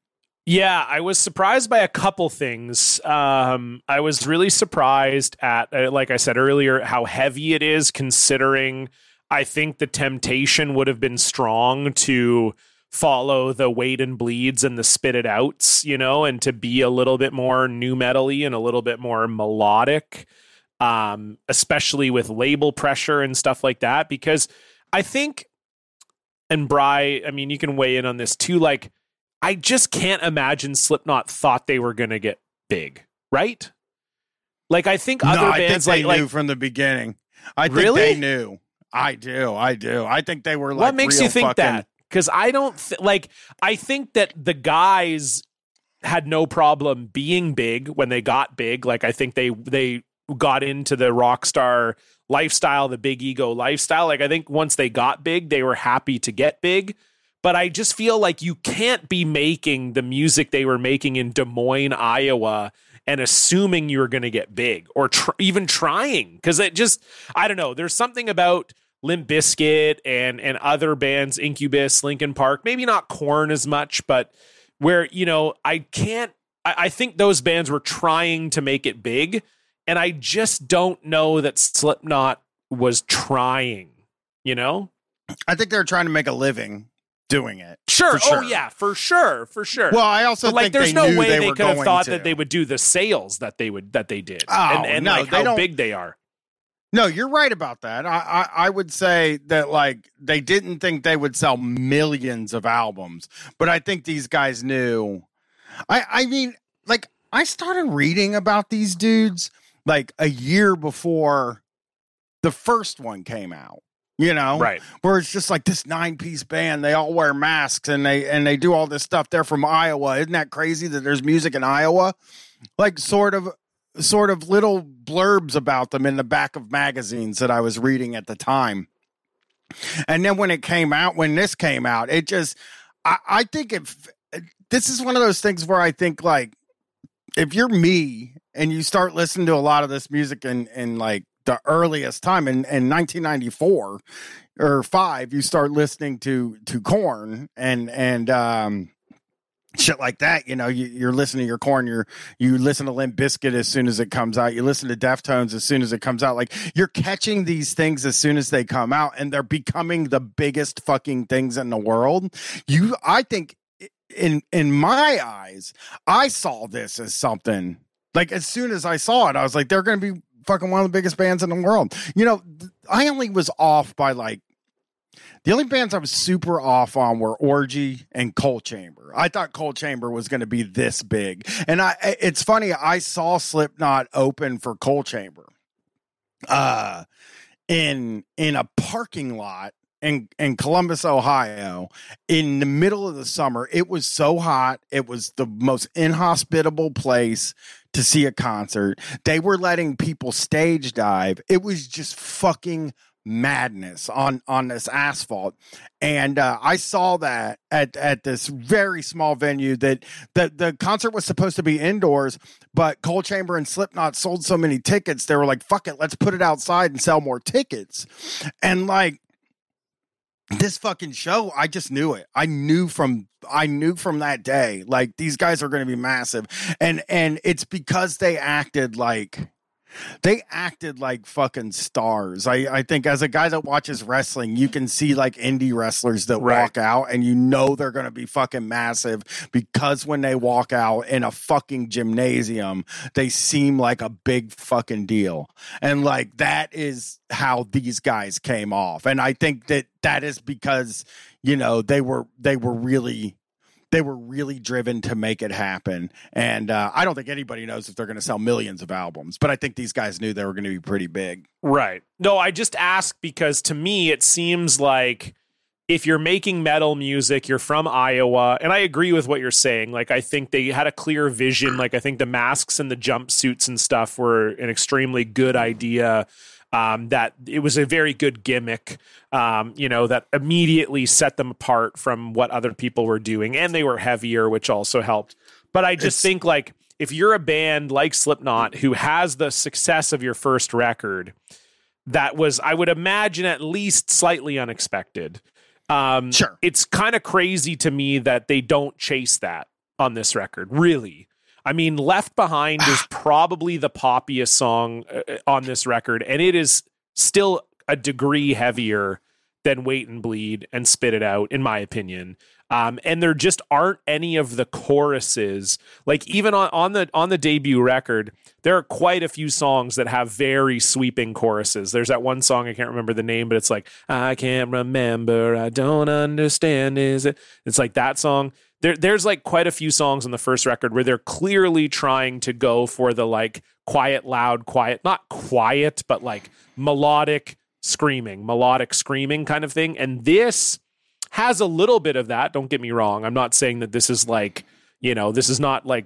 Yeah, I was surprised by a couple things. Um, I was really surprised at, uh, like I said earlier, how heavy it is, considering I think the temptation would have been strong to follow the wait and bleeds and the spit it outs, you know, and to be a little bit more new metally and a little bit more melodic, um, especially with label pressure and stuff like that. Because I think, and Bry, I mean, you can weigh in on this too, like, I just can't imagine Slipknot thought they were going to get big, right? Like I think other no, I think bands they like knew like from the beginning. I think Really? they knew. I do. I do. I think they were like. what makes you think fucking- that? Because I don't th- like. I think that the guys had no problem being big when they got big. Like I think they they got into the rock star lifestyle, the big ego lifestyle. Like I think once they got big, they were happy to get big. But I just feel like you can't be making the music they were making in Des Moines, Iowa, and assuming you're going to get big or tr- even trying because it just I don't know. There's something about Limp Bizkit and and other bands, Incubus, Linkin Park, maybe not Korn as much, but where you know I can't. I, I think those bands were trying to make it big, and I just don't know that Slipknot was trying. You know, I think they were trying to make a living doing it. sure. Oh, sure. Oh yeah, for sure, for sure. Well, I also but like, there's they no knew way they, they, could have thought to. that they would do the sales that they would that they did, Oh, and, and no, like how don't- big they are. No, you're right about that. I, I I would say that like they didn't think they would sell millions of albums, but I think these guys knew. I I mean, like I started reading about these dudes like a year before the first one came out. You know, Right. where it's just like this nine piece band. They all wear masks and they and they do all this stuff. They're from Iowa. Isn't that crazy that there's music in Iowa? Like sort of sort of little blurbs about them in the back of magazines that I was reading at the time. And then when it came out, when this came out, it just I, I think if this is one of those things where I think like if you're me and you start listening to a lot of this music in in like the earliest time in, in 1994 or five, you start listening to to Korn and and um shit like that. You know, you, you're listening to your Korn, you're you listen to Limp Bizkit as soon as it comes out, you listen to Deftones as soon as it comes out. Like you're catching these things as soon as they come out, and they're becoming the biggest fucking things in the world. You, I think, in in my eyes, I saw this as something. Like as soon as I saw it, I was like, they're going to be fucking one of the biggest bands in the world. You know, I only was off by like the only bands I was super off on were Orgy and Coal Chamber. I thought Coal Chamber was going to be this big. And I it's funny, I saw Slipknot open for Coal Chamber. Uh in in a parking lot in in Columbus, Ohio, in the middle of the summer. It was so hot. It was the most inhospitable place to see a concert. They were letting people stage dive. It was just fucking madness on on this asphalt and uh, i saw that at at this very small venue that the the concert was supposed to be indoors but coal chamber and slipknot sold so many tickets they were like fuck it let's put it outside and sell more tickets and like this fucking show i just knew it. I knew from i knew from that day like these guys are going to be massive. And and it's because they acted like they acted like fucking stars. I, I think as a guy that watches wrestling, you can see like indie wrestlers that Right. walk out and you know they're going to be fucking massive because when they walk out in a fucking gymnasium, they seem like a big fucking deal. And like that is how these guys came off. And I think that that is because, you know, they were they were really they were really driven to make it happen. And uh, I don't think anybody knows if they're going to sell millions of albums, but I think these guys knew they were going to be pretty big. Right. No, I just ask because to me it seems like if you're making metal music, you're from Iowa, and I agree with what you're saying. Like I think they had a clear vision. Like I think the masks and the jumpsuits and stuff were an extremely good idea. Um, that it was a very good gimmick, um, you know, that immediately set them apart from what other people were doing, and they were heavier, which also helped. But I just It's- think like if you're a band like Slipknot who has the success of your first record, that was I would imagine at least slightly unexpected. Um, Sure. it's kind of crazy to me that they don't chase that on this record. Really, I mean, "Left Behind" is probably the poppiest song uh, on this record, and it is still a degree heavier than "Wait and Bleed" and "Spit It Out," in my opinion. Um, and there just aren't any of the choruses. Like even on, on the on the debut record, there are quite a few songs that have very sweeping choruses. There's that one song I can't remember the name, but it's like I can't remember, I don't understand. Is it? It's like that song. There, there's like quite a few songs on the first record where they're clearly trying to go for the like quiet, loud, quiet, not quiet, but like melodic screaming, melodic screaming kind of thing. And this has a little bit of that. Don't get me wrong. I'm not saying that this is like, you know, this is not like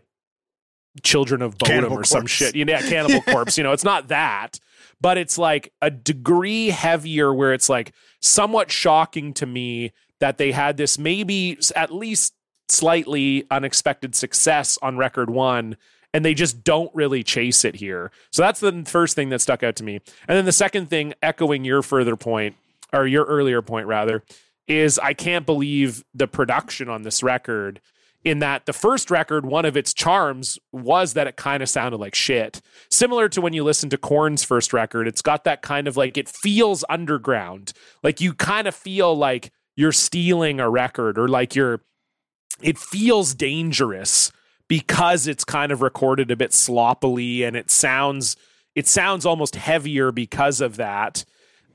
Children of Bodom Cannibal or some shit. You know, yeah, Cannibal Corpse. You know, it's not that, but it's like a degree heavier where it's like somewhat shocking to me that they had this maybe at least slightly unexpected success on record one and they just don't really chase it here. So that's the first thing that stuck out to me. And then the second thing, echoing your further point, or your earlier point rather, is I can't believe the production on this record. In that the first record, one of its charms was that it kind of sounded like shit. Similar to when you listen to Korn's first record, it's got that kind of like it feels underground. Like you kind of feel like you're stealing a record or like you're it feels dangerous because it's kind of recorded a bit sloppily and it sounds it sounds almost heavier because of that.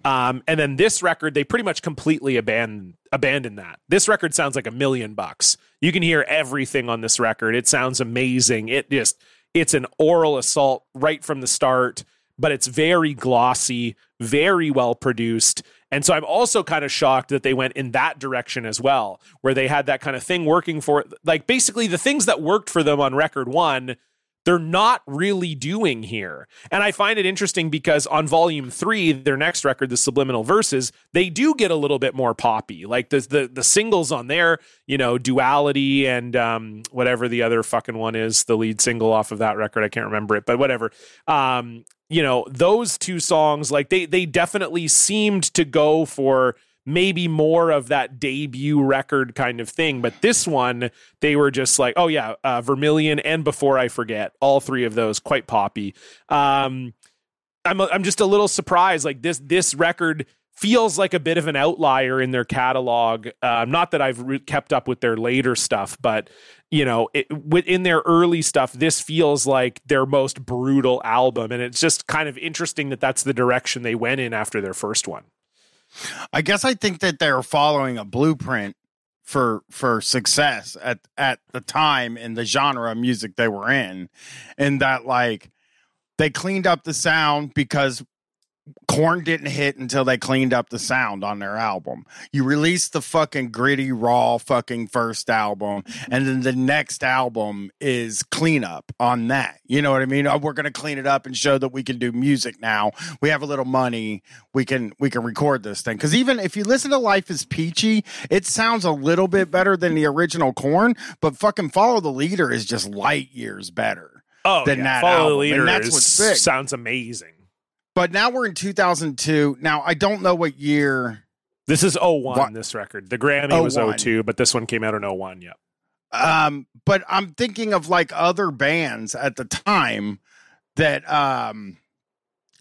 Um, and then this record, they pretty much completely abandon abandon that. This record sounds like a million bucks. You can hear everything on this record. It sounds amazing. It just it's an oral assault right from the start, but it's very glossy, very well produced. And so I'm also kind of shocked that they went in that direction as well, where they had that kind of thing working for like basically the things that worked for them on record one, they're not really doing here. And I find it interesting because on volume three, their next record, the Subliminal Verses, they do get a little bit more poppy. Like the the, the singles on there, you know, Duality and um, whatever the other fucking one is, the lead single off of that record. I can't remember it, but whatever. Um, you know, those two songs, like they they definitely seemed to go for maybe more of that debut record kind of thing. But this one, they were just like, oh yeah, uh, Vermilion and Before I Forget, all three of those quite poppy. Um, I'm I'm just a little surprised. Like this this record feels like a bit of an outlier in their catalog. Uh, not that I've re- kept up with their later stuff, but you know, it, within their early stuff, this feels like their most brutal album, and it's just kind of interesting that that's the direction they went in after their first one. I guess I think that they're following a blueprint for for success at at the time in the genre of music they were in, and that like they cleaned up the sound because Korn didn't hit until they cleaned up the sound on their album. You released the fucking gritty, raw fucking first album, and then the next album is cleanup on that. You know what I mean? Oh, we're gonna clean it up and show that we can do music now. We have a little money. We can we can record this thing. Because even if you listen to Life is Peachy, it sounds a little bit better than the original Korn, but fucking Follow the Leader is just light years better. Oh, Than yeah. that Follow the leader and that's is- what's big. sounds amazing. But now we're in 2002. Now I don't know what year This is 01, What? this record. The Grammy was 01. 02, but this one came out in 01. Yep. um but i'm thinking of like other bands at the time that um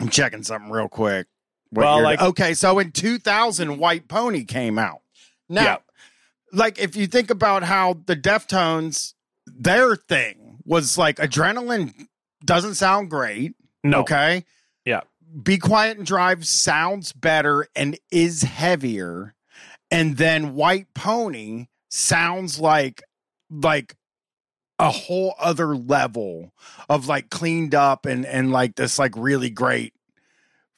i'm checking something real quick What Well, like- okay so in 2000 white pony came out now Yeah. like if you think about how the deftones their thing was like adrenaline doesn't sound great No. okay. Be quiet and drive sounds better and is heavier. And then white pony sounds like like a whole other level of like cleaned up and and like this like really great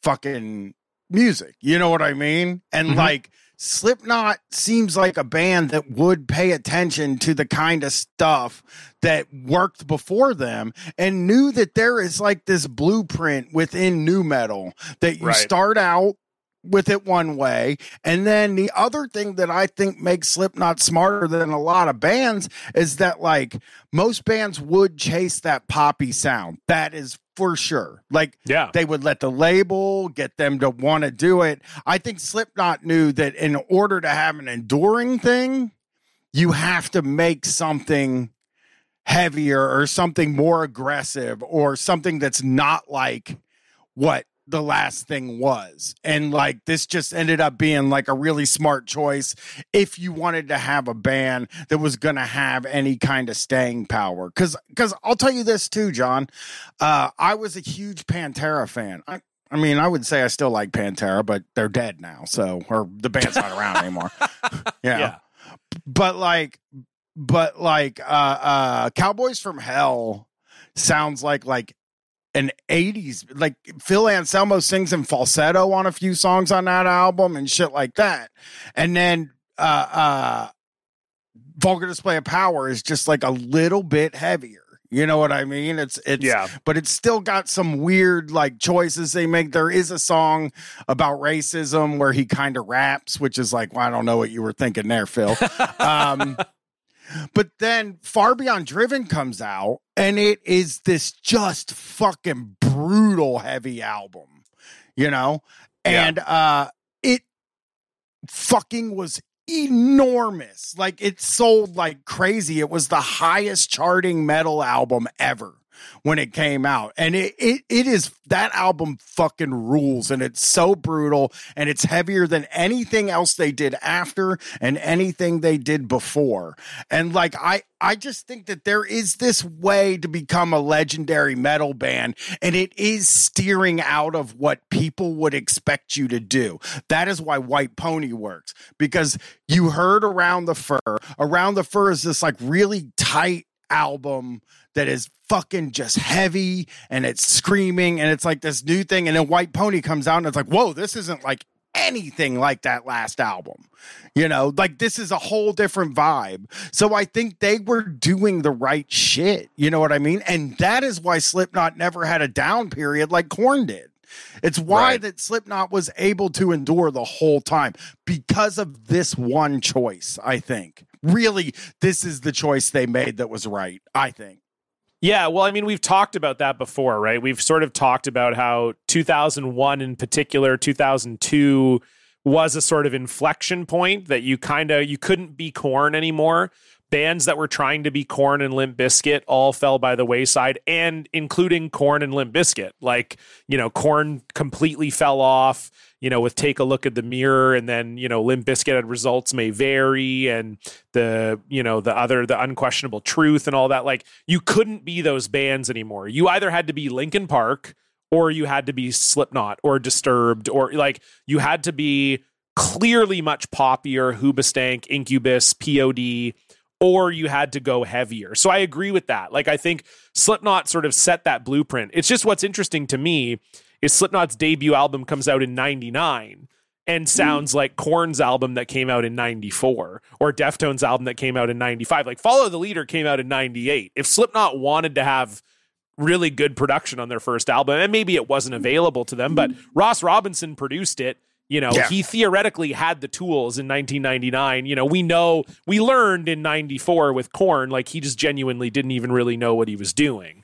fucking music. You know what i mean? And Mhm. like slipknot seems like a band that would pay attention to the kind of stuff that worked before them and knew that there is like this blueprint within nu metal that you Right. start out with it one way and then the other thing that i think makes slipknot smarter than a lot of bands is that like most bands would chase that poppy sound that is for sure like Yeah. they would let the label get them to want to do it. I think Slipknot knew that in order to have an enduring thing, you have to make something heavier or something more aggressive or something that's not like what the last thing was. And like this just ended up being like a really smart choice if you wanted to have a band that was going to have any kind of staying power. Cuz cuz I'll tell you this too, John. Uh I was a huge Pantera fan. I I mean, I would say I still like Pantera, but they're dead now. So, or the band's not around anymore. yeah. Yeah. But like, but like, uh, uh, Cowboys from Hell sounds like like an 80s like Phil Anselmo sings in falsetto on a few songs on that album and shit like that. And then uh uh Vulgar Display of Power is just like a little bit heavier. You know what I mean? It's it's Yeah. but it's still got some weird like choices they make. There is a song about racism where he kind of raps, which is like, well, I don't know what you were thinking there, Phil. um, but then Far Beyond Driven comes out, and it is this just fucking brutal heavy album, you know? Yeah. And uh it fucking was enormous. Like it sold like crazy. It was the highest charting metal album ever when it came out. And it, it it is that album fucking rules and it's so brutal and it's heavier than anything else they did after and anything they did before. And like I I just think that there is this way to become a legendary metal band and it is steering out of what people would expect you to do. That is why White Pony works because you heard Around the Fur. Around the Fur is this like really tight album that is fucking just heavy and it's screaming and it's like this new thing and then White Pony comes out and it's like, "Whoa, this isn't like anything like that last album." You know, like this is a whole different vibe. So I think they were doing the right shit. You know what I mean? And that is why Slipknot never had a down period like Korn did. It's why Right. that Slipknot was able to endure the whole time because of this one choice, I think. Really, this is the choice they made that was right, I think. Yeah, well, I mean, we've talked about that before, right? We've sort of talked about how 2001 in particular, 2002 was a sort of inflection point that you kind of you couldn't be Korn anymore. Bands that were trying to be Korn and Limp Bizkit all fell by the wayside, and including Korn and Limp Bizkit. Like, you know, Korn completely fell off, you know, with Take a Look at the Mirror, and then, you know, Limp Bizkit had results may vary, and the, you know, the other, the unquestionable truth and all that. Like, you couldn't be those bands anymore. You either had to be Linkin Park or you had to be Slipknot or Disturbed, or like you had to be clearly much poppier, Hoobastank, Incubus, POD, or you had to go heavier. So I agree with that. Like I think Slipknot sort of set that blueprint. It's just what's interesting to me is Slipknot's debut album comes out in 99 and sounds mm. like Korn's album that came out in 94 or Deftones album that came out in 95. Like Follow the Leader came out in 98. If Slipknot wanted to have really good production on their first album. And maybe it wasn't available to them, but Ross Robinson produced it. You know, yeah. he theoretically had the tools in 1999. You know, we know, we learned in 94 with Korn, like he just genuinely didn't even really know what he was doing.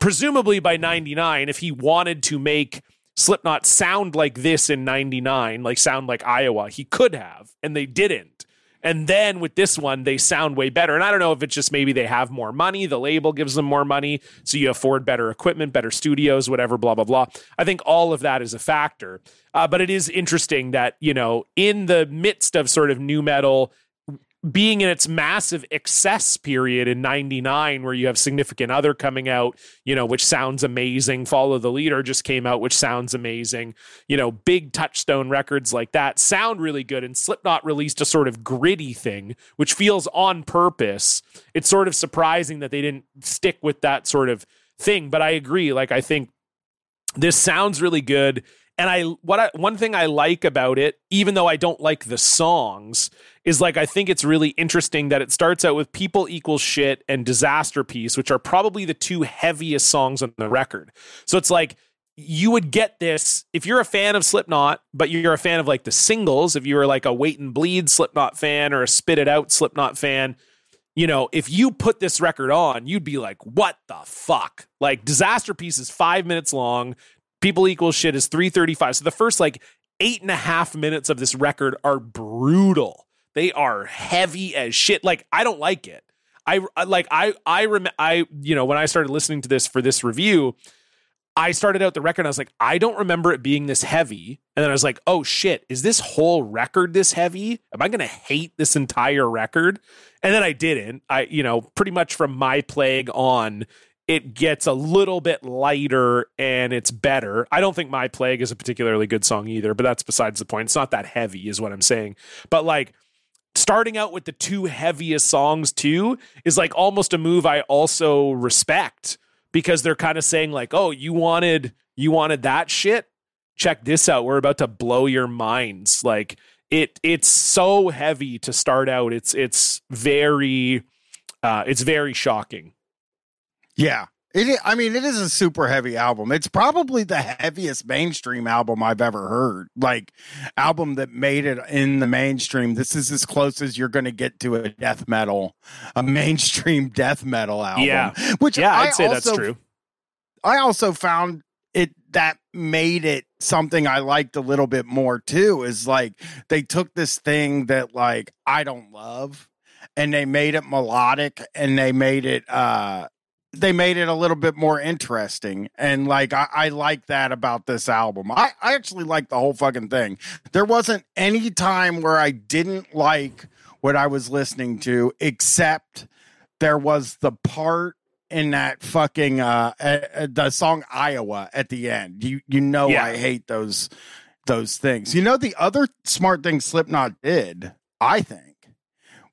Presumably by 99, if he wanted to make Slipknot sound like this in 99, like sound like Iowa, he could have, and they didn't. And then with this one, they sound way better. And I don't know if it's just maybe they have more money, the label gives them more money, so you afford better equipment, better studios, whatever, blah, blah, blah. I think all of that is a factor. Uh, but it is interesting that, you know, in the midst of sort of nu metal being in its massive excess period in 99 where you have significant other coming out you know which sounds amazing. Follow the leader just came out which sounds amazing. You know big touchstone records like that sound really good and slipknot released a sort of gritty thing which feels on purpose. It's sort of surprising that they didn't stick with that sort of thing but i agree. Like i think this sounds really good and I what I one thing I like about it, even though I don't like the songs, is like I think it's really interesting that it starts out with People Equal Shit and Disaster Piece, which are probably the two heaviest songs on the record. So it's like you would get this if you're a fan of Slipknot, but you're a fan of like the singles, if you were like a Wait and Bleed Slipknot fan or a Spit It Out Slipknot fan, you know, if you put this record on, you'd be like, what the fuck? Like, Disaster Piece is five minutes long. People Equal Shit is 335. So the first like eight and a half minutes of this record are brutal. They are heavy as shit. Like, I don't like it. I like I I rem I you know when I started listening to this for this review, I started out the record and I was like, I don't remember it being this heavy. And then I was like, oh shit, is this whole record this heavy? Am I gonna hate this entire record? And then I didn't. I, you know, pretty much from my plague on, it gets a little bit lighter and it's better. I don't think My Plague is a particularly good song either, but that's besides the point. It's not that heavy, is what I'm saying. But like starting out with the two heaviest songs too is like almost a move I also respect because they're kind of saying like, "Oh, you wanted you wanted that shit? Check this out. We're about to blow your minds." Like it it's so heavy to start out. It's it's very uh it's very shocking yeah. It, I mean, it is a super heavy album. It's probably the heaviest mainstream album I've ever heard. Like, album that made it in the mainstream. This is as close as you're going to get to a death metal, a mainstream death metal album. Yeah, which yeah, I'd I say also, that's true. I also found it that made it something I liked a little bit more too. Is like they took this thing that like I don't love, and they made it melodic, and they made it uh they made it a little bit more interesting. And like, I, I like that about this album. I, I actually like the whole fucking thing. There wasn't any time where I didn't like what I was listening to, except there was the part in that fucking uh, uh the song Iowa at the end. You you know yeah. I hate those those things. You know the other smart thing Slipknot did, I think,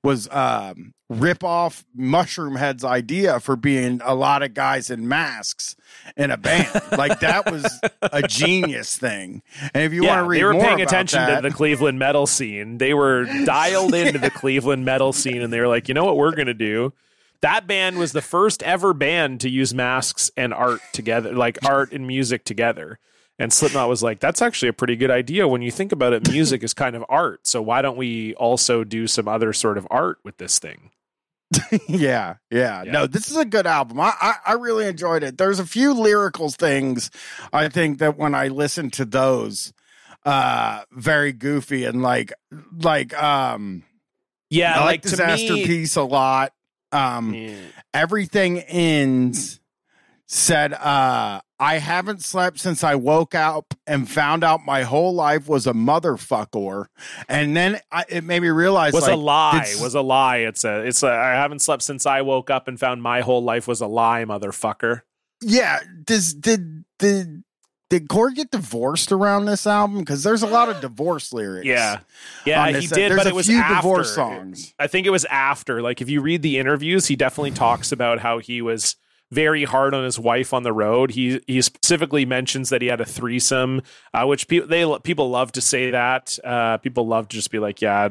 was um rip off Mushroomhead's idea for being a lot of guys in masks in a band. like that was a genius thing. And if you yeah, want to read, more, they were paying attention that, to the Cleveland metal scene. They were dialed into the Cleveland metal scene, and they were like, you know what, we're gonna do. That band was the first ever band to use masks and art together, like art and music together. And Slipknot was like, that's actually a pretty good idea. When you think about it, music is kind of art. So why don't we also do some other sort of art with this thing? yeah, yeah, Yeah. No, this is a good album. I, I I really enjoyed it. There's a few lyrical things I think that when I listen to those, uh, very goofy and like like um, Yeah, I like, like to disaster me, piece a lot. Um, Yeah. everything ends said uh i haven't slept since i woke up and found out my whole life was a motherfucker and then I, it made me realize was like, a lie. Was a lie. It's a. It's a. I haven't slept since I woke up and found my whole life was a lie, motherfucker. yeah does did did did Corey get divorced around this album? Because there's a lot of divorce lyrics. Yeah, yeah, he did, There's but a it was few after. divorce songs. I think it was after. Like, if you read the interviews, he definitely talks about how he was very hard on his wife on the road. He he specifically mentions that he had a threesome, uh, which people they people love to say that. Uh, people love to just be like, yeah,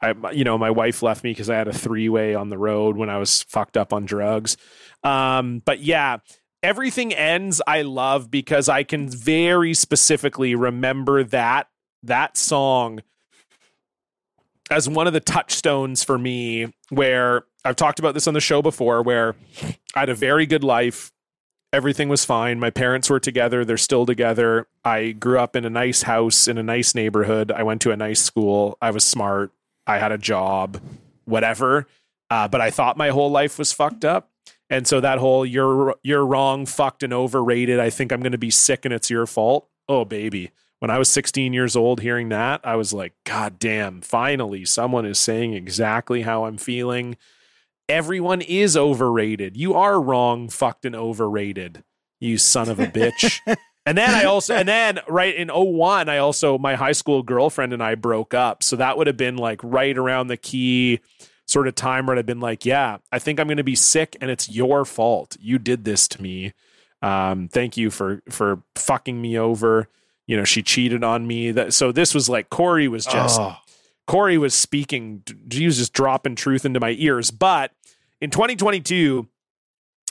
I you know my wife left me because I had a three way on the road when I was fucked up on drugs. Um, but yeah. Everything ends I love because I can very specifically remember that that song as one of the touchstones for me where I've talked about this on the show before where I had a very good life. Everything was fine. My parents were together. They're still together. I grew up in a nice house in a nice neighborhood. I went to a nice school. I was smart. I had a job, whatever. Uh, but I thought my whole life was fucked up. And so that whole you're you're wrong, fucked and overrated. I think I'm going to be sick and it's your fault. Oh baby when I was 16 years old hearing that, I was like, God damn, finally someone is saying exactly how I'm feeling. Everyone is overrated. You are wrong, fucked and overrated, you son of a bitch. and then I also, and then right in 01, I also, my high school girlfriend and I broke up. So that would have been like right around the key sort of time where I'd been like, yeah, I think I'm going to be sick and it's your fault. You did this to me. Um, thank you for, for fucking me over you know she cheated on me that so this was like corey was just Oh, corey was speaking he was just dropping truth into my ears. But in 2022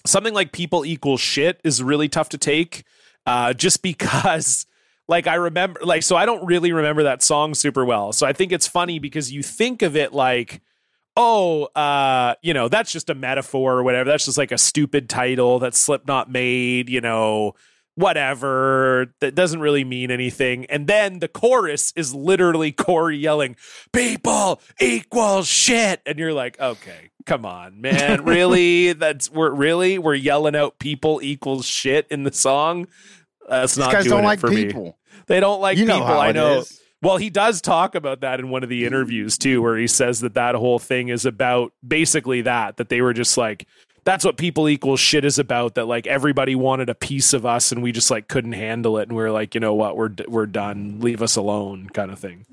something like people equal shit is really tough to take uh just because like i remember like so i don't really remember that song super well. So i think it's funny because you think of it like oh uh you know that's just a metaphor or whatever. That's just like a stupid title that slipknot made you know whatever that doesn't really mean anything. And then the chorus is literally corey yelling people equal shit. And you're like okay come on man. Really? That's we're really? We're yelling out people equals shit in the song? That's these not guys doing don't it like for me. people. they don't like You know people how i know. is. well, he does talk about that in one of the interviews too, where he says that that whole thing is about basically that, that they were just like, that's what people equal shit is about. That like everybody wanted a piece of us and we just like couldn't handle it. And we are like, you know what, we're, we're done. Leave us alone kind of thing.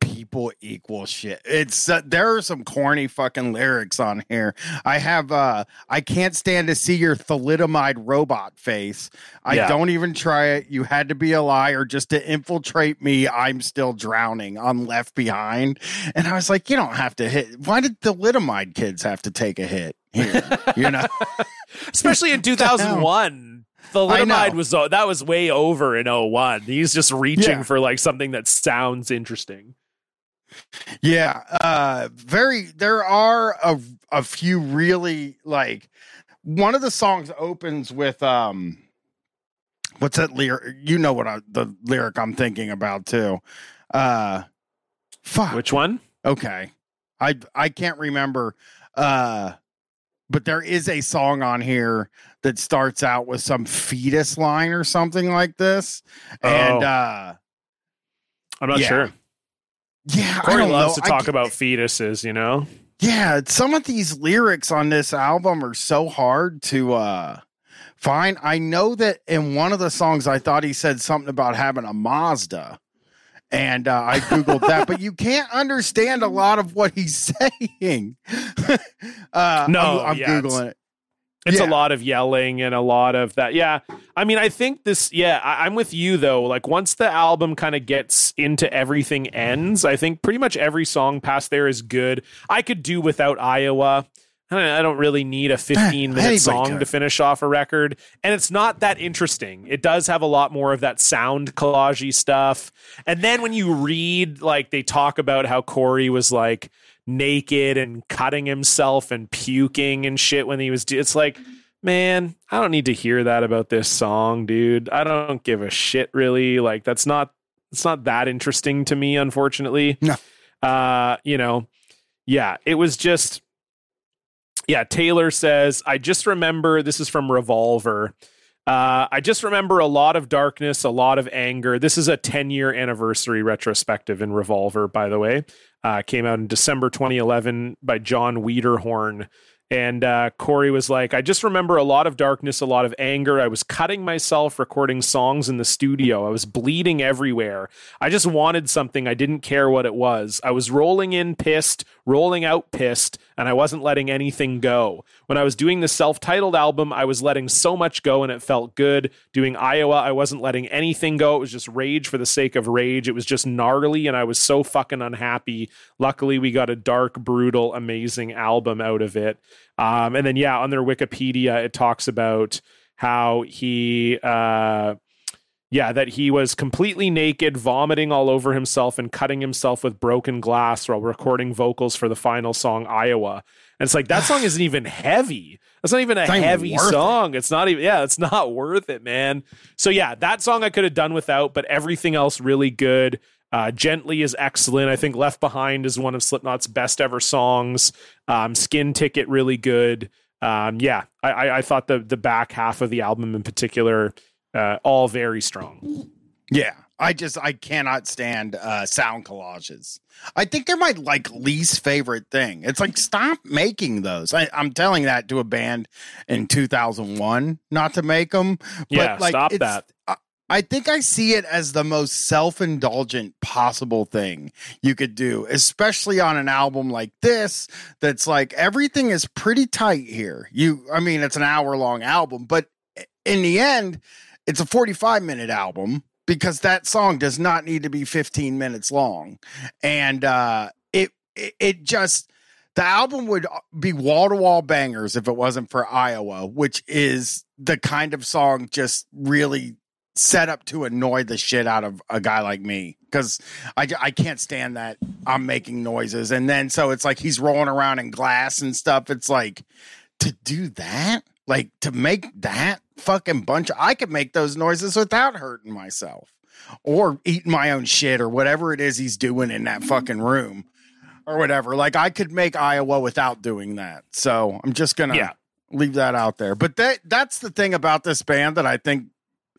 people equal shit. It's uh, there are some corny fucking lyrics on here. I have uh I can't stand to see your thalidomide robot face. I Yeah. don't even try it. You had to be a liar just to infiltrate me. I'm still drowning. I'm left behind. And I was like, you don't have to hit. Why did thalidomide kids have to take a hit here? You know? Especially in 2001. The I was, uh, that was way over in 01. He's just reaching Yeah. for like something that sounds interesting. Yeah, uh very there are a a few really like one of the songs opens with um what's that lyric you know what I, the lyric I'm thinking about too. Uh fuck. Which one? okay. I I can't remember uh but there is a song on here that starts out with some fetus line or something like this. And Oh. uh I'm not Yeah. sure. yeah, I Corey don't loves know. to talk ca- about fetuses, you know? Yeah, some of these lyrics on this album are so hard to uh find. I know that in one of the songs I thought he said something about having a Mazda. And uh, I googled that, but you can't understand a lot of what he's saying. uh, No, I'm, I'm yeah, googling it. It's a lot of yelling and a lot of that. Yeah. I mean, I think this, yeah, I, I'm with you though. Like, once the album kind of gets into everything ends, I think pretty much every song past there is good. I could do without Iowa. I don't, really need a 15 minute song to finish off a record. And it's not that interesting. It does have a lot more of that sound collagey stuff. And then when you read, like, they talk about how Corey was like, naked and cutting himself and puking and shit when he was. It's like, man, I don't need to hear that about this song, dude. I don't give a shit really. Like that's not it's not that interesting to me, unfortunately. No. Uh, you know, yeah, it was just yeah, Taylor says, I just remember this is from Revolver. Uh, I just remember a lot of darkness, a lot of anger. This is a 10 year anniversary retrospective in Revolver, by the way. Uh, came out in December 2011 by John Wiederhorn. And uh, Corey was like, I just remember a lot of darkness, a lot of anger. I was cutting myself recording songs in the studio. I was bleeding everywhere. I just wanted something. I didn't care what it was. I was rolling in pissed, rolling out pissed, and I wasn't letting anything go. When I was doing the self titled album, I was letting so much go and it felt good. Doing Iowa, I wasn't letting anything go. It was just rage for the sake of rage. It was just gnarly, and I was so fucking unhappy. Luckily, we got a dark, brutal, amazing album out of it. Um, and then, yeah, on their Wikipedia, it talks about how he, uh, yeah, that he was completely naked, vomiting all over himself, and cutting himself with broken glass while recording vocals for the final song, Iowa. And it's like, that song isn't even heavy. That's not even a It's not even heavy worth it. song. It's not even, yeah, it's not worth it, man. So, yeah, that song I could have done without, but everything else really good. Uh, Gently is excellent. I think Left Behind is one of Slipknot's best ever songs. Um, Skin Ticket really good. Um, yeah, I, I, I thought the the back half of the album in particular, uh, all very strong. Yeah, I just I cannot stand uh sound collages. I think they're my like least favorite thing. It's like stop making those. I, I'm telling that to a band in 2001 not to make them. But Yeah, like, stop it's- that. I, I think I see it as the most self-indulgent possible thing you could do, especially on an album like this. That's like everything is pretty tight here. You, I mean, it's an hour-long album, but in the end, it's a 45 minute album because that song does not need to be 15 minutes long. And uh it it, it just the album would be wall to wall bangers if it wasn't for Iowa which is the kind of song just really set up to annoy the shit out of a guy like me because I, I can't stand that I'm making noises. And then so it's like he's rolling around in glass and stuff. It's like to do that? Like to make that fucking bunch of, I could make those noises without hurting myself or eating my own shit or whatever it is he's doing in that fucking room or whatever. Like I could make Iowa without doing that. So I'm just gonna Yeah. leave that out there. But that that's the thing about this band that I think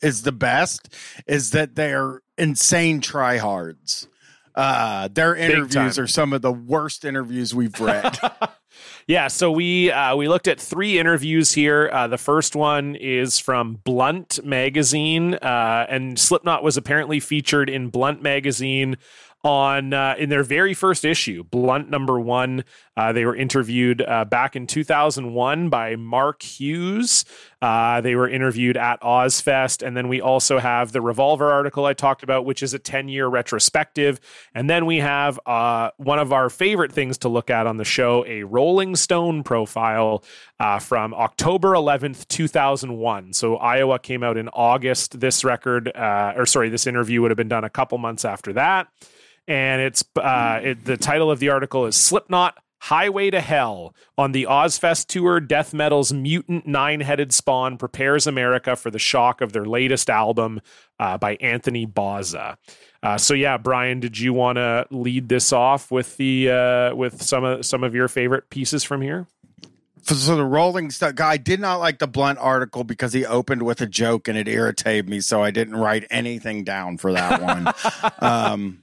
is the best is that they're insane tryhards. Uh, their interviews are some of the worst interviews we've read. Yeah, so we uh, we looked at three interviews here. Uh, the first one is from Blunt magazine, uh, and Slipknot was apparently featured in Blunt magazine on uh, in their very first issue, Blunt number one. Uh, they were interviewed uh, back in 2001 by Mark Hughes. Uh, they were interviewed at Ozzfest, and then we also have the Revolver article I talked about, which is a 10 year retrospective. And then we have uh, one of our favorite things to look at on the show, a Rolling Stone profile uh, from October 11th, 2001. So Iowa came out in August. This record, or sorry, this interview would have been done a couple months after that. And it's uh, it, the title of the article is Slipknot Highway to Hell on the Ozzfest tour. Death Metal's mutant nine-headed spawn prepares America for the shock of their latest album uh, by Anthony Bozza. Uh, so yeah, Bryan, did you want to lead this off with the uh, with some of some of your favorite pieces from here? For- so the Rolling Stone guy did not like the blunt article because he opened with a joke and it irritated me, so I didn't write anything down for that one. um,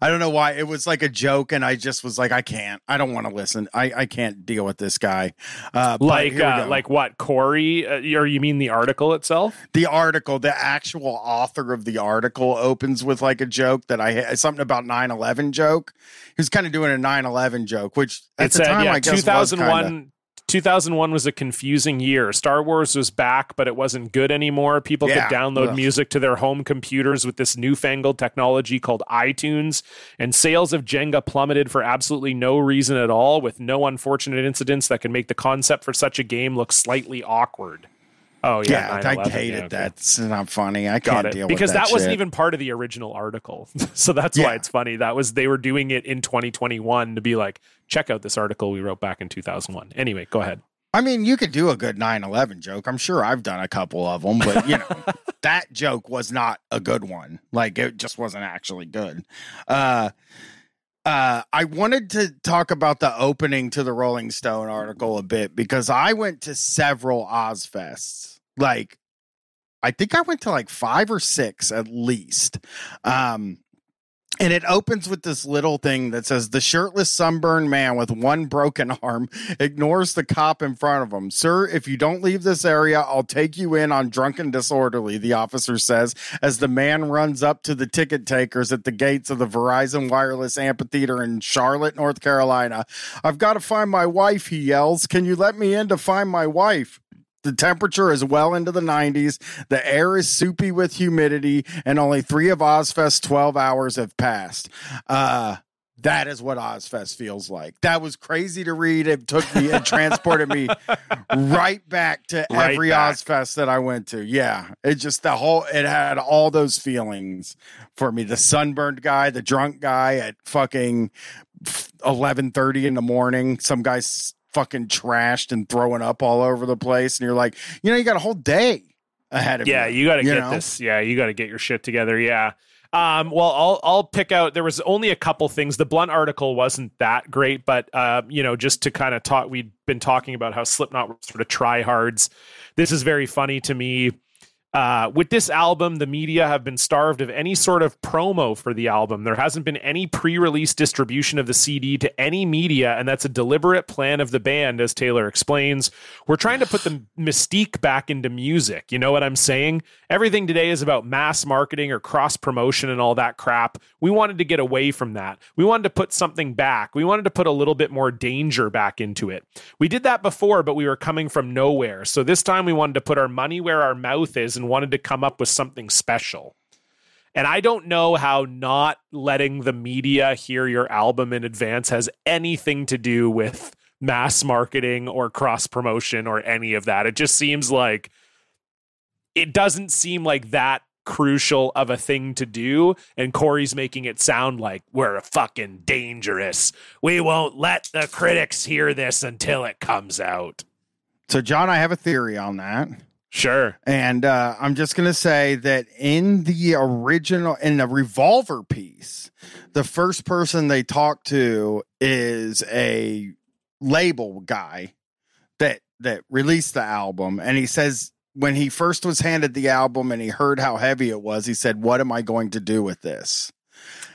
I don't know why it was like a joke, and I just was like, I can't, I don't want to listen, I, I can't deal with this guy. Uh, Like uh, like what Corey? Uh, or you mean the article itself? the article, the actual author of the article opens with like a joke that I something about 9-11 joke. He was kind of doing a 9-11 joke, which at it the said time yeah, I guess 2001 kinda- 2001 was a confusing year. Star Wars was back, but it wasn't good anymore. People Yeah. could download Ugh. music to their home computers with this newfangled technology called iTunes, and sales of Jenga plummeted for absolutely no reason at all, with no unfortunate incidents that can make the concept for such a game look slightly awkward. Oh yeah, Yeah, I hated yeah, okay. that. It's not funny. I Got can't it deal because with that, Because that, wasn't shit. even part of the original article, so that's why it's funny. That was they were doing it in 2021 to be like, check out this article we wrote back in 2001. Anyway, go ahead. I mean, you could do a good 9/11 joke. I'm sure I've done a couple of them, but you know, that joke was not a good one. Like it just wasn't actually good. Uh uh I wanted to talk about the opening to the Rolling Stone article a bit because I went to several Ozzfests. Like I think I went to like 5 or 6 at least. Um and it opens with this little thing that says the shirtless sunburned man with one broken arm ignores the cop in front of him. Sir, if you don't leave this area, I'll take you in on drunken disorderly, the officer says as the man runs up to the ticket takers at the gates of the Verizon Wireless Amphitheater in Charlotte, North Carolina. I've got to find my wife, he yells. Can you let me in to find my wife? The temperature is well into the 90s. The air is soupy with humidity, and only three of Ozzfest's 12 hours have passed. Uh, that is what Ozzfest feels like. That was crazy to read. It took me, and transported me right back to Right every back. Ozzfest that I went to. Yeah. It just, the whole, it had all those feelings for me. The sunburned guy, the drunk guy at fucking 11.30 in the morning. Some guy's fucking trashed and throwing up all over the place. And you're like, you know, you got a whole day ahead of you. Yeah, you. you got to get know? this. Yeah, you got to get your shit together. Yeah. Um, well, I'll I'll pick out. There was only a couple things. The blunt article wasn't that great, but uh, you know, just to kind of talk, we'd been talking about how Slipknot were sort of tryhards. This is very funny to me. Uh, with this album, the media have been starved of any sort of promo for the album. There hasn't been any pre release distribution of the CD to any media, and that's a deliberate plan of the band, as Taylor explains. We're trying to put the mystique back into music. You know what I'm saying? Everything today is about mass marketing or cross promotion and all that crap. We wanted to get away from that. We wanted to put something back. We wanted to put a little bit more danger back into it. We did that before, but we were coming from nowhere. So this time we wanted to put our money where our mouth is and wanted to come up with something special. And I don't know how not letting the media hear your album in advance has anything to do with mass marketing or cross promotion or any of that. It just seems like it doesn't seem like that crucial of a thing to do. And Corey's making it sound like we're fucking dangerous. We won't let the critics hear this until it comes out. So, John, I have a theory on that. Sure. And uh, I'm just going to say that in the original, in the revolver piece, the first person they talk to is a label guy that that released the album, and he says when he first was handed the album and he heard how heavy it was, he said, "What am I going to do with this?"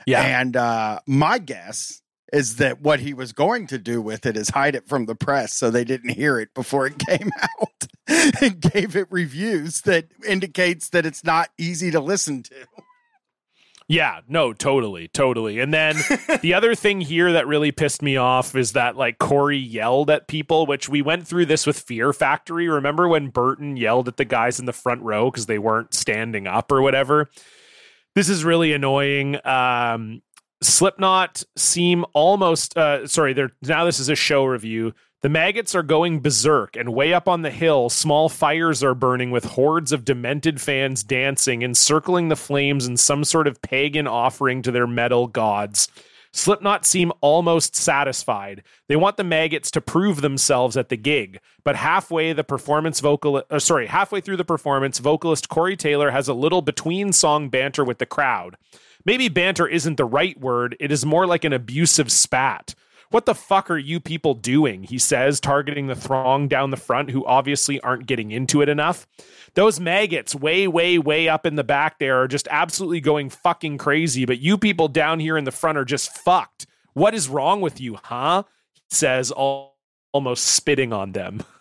Yeah. And uh, my guess is that what he was going to do with it is hide it from the press so they didn't hear it before it came out and gave it reviews that indicates that it's not easy to listen to. Yeah, no, totally, totally. And then the other thing here that really pissed me off is that like Corey yelled at people, which we went through this with Fear Factory. Remember when Burton yelled at the guys in the front row because they weren't standing up or whatever? This is really annoying. Um, Slipknot seem almost uh, sorry. They're now this is a show review. The maggots are going berserk, and way up on the hill, small fires are burning with hordes of demented fans dancing, encircling the flames in some sort of pagan offering to their metal gods. Slipknot seem almost satisfied. They want the maggots to prove themselves at the gig, but halfway the performance vocal uh, sorry, halfway through the performance, vocalist Corey Taylor has a little between song banter with the crowd. Maybe banter isn't the right word, it is more like an abusive spat. What the fuck are you people doing? He says, targeting the throng down the front who obviously aren't getting into it enough. Those maggots way, way, way up in the back there are just absolutely going fucking crazy, but you people down here in the front are just fucked. What is wrong with you, huh? He says, all, almost spitting on them.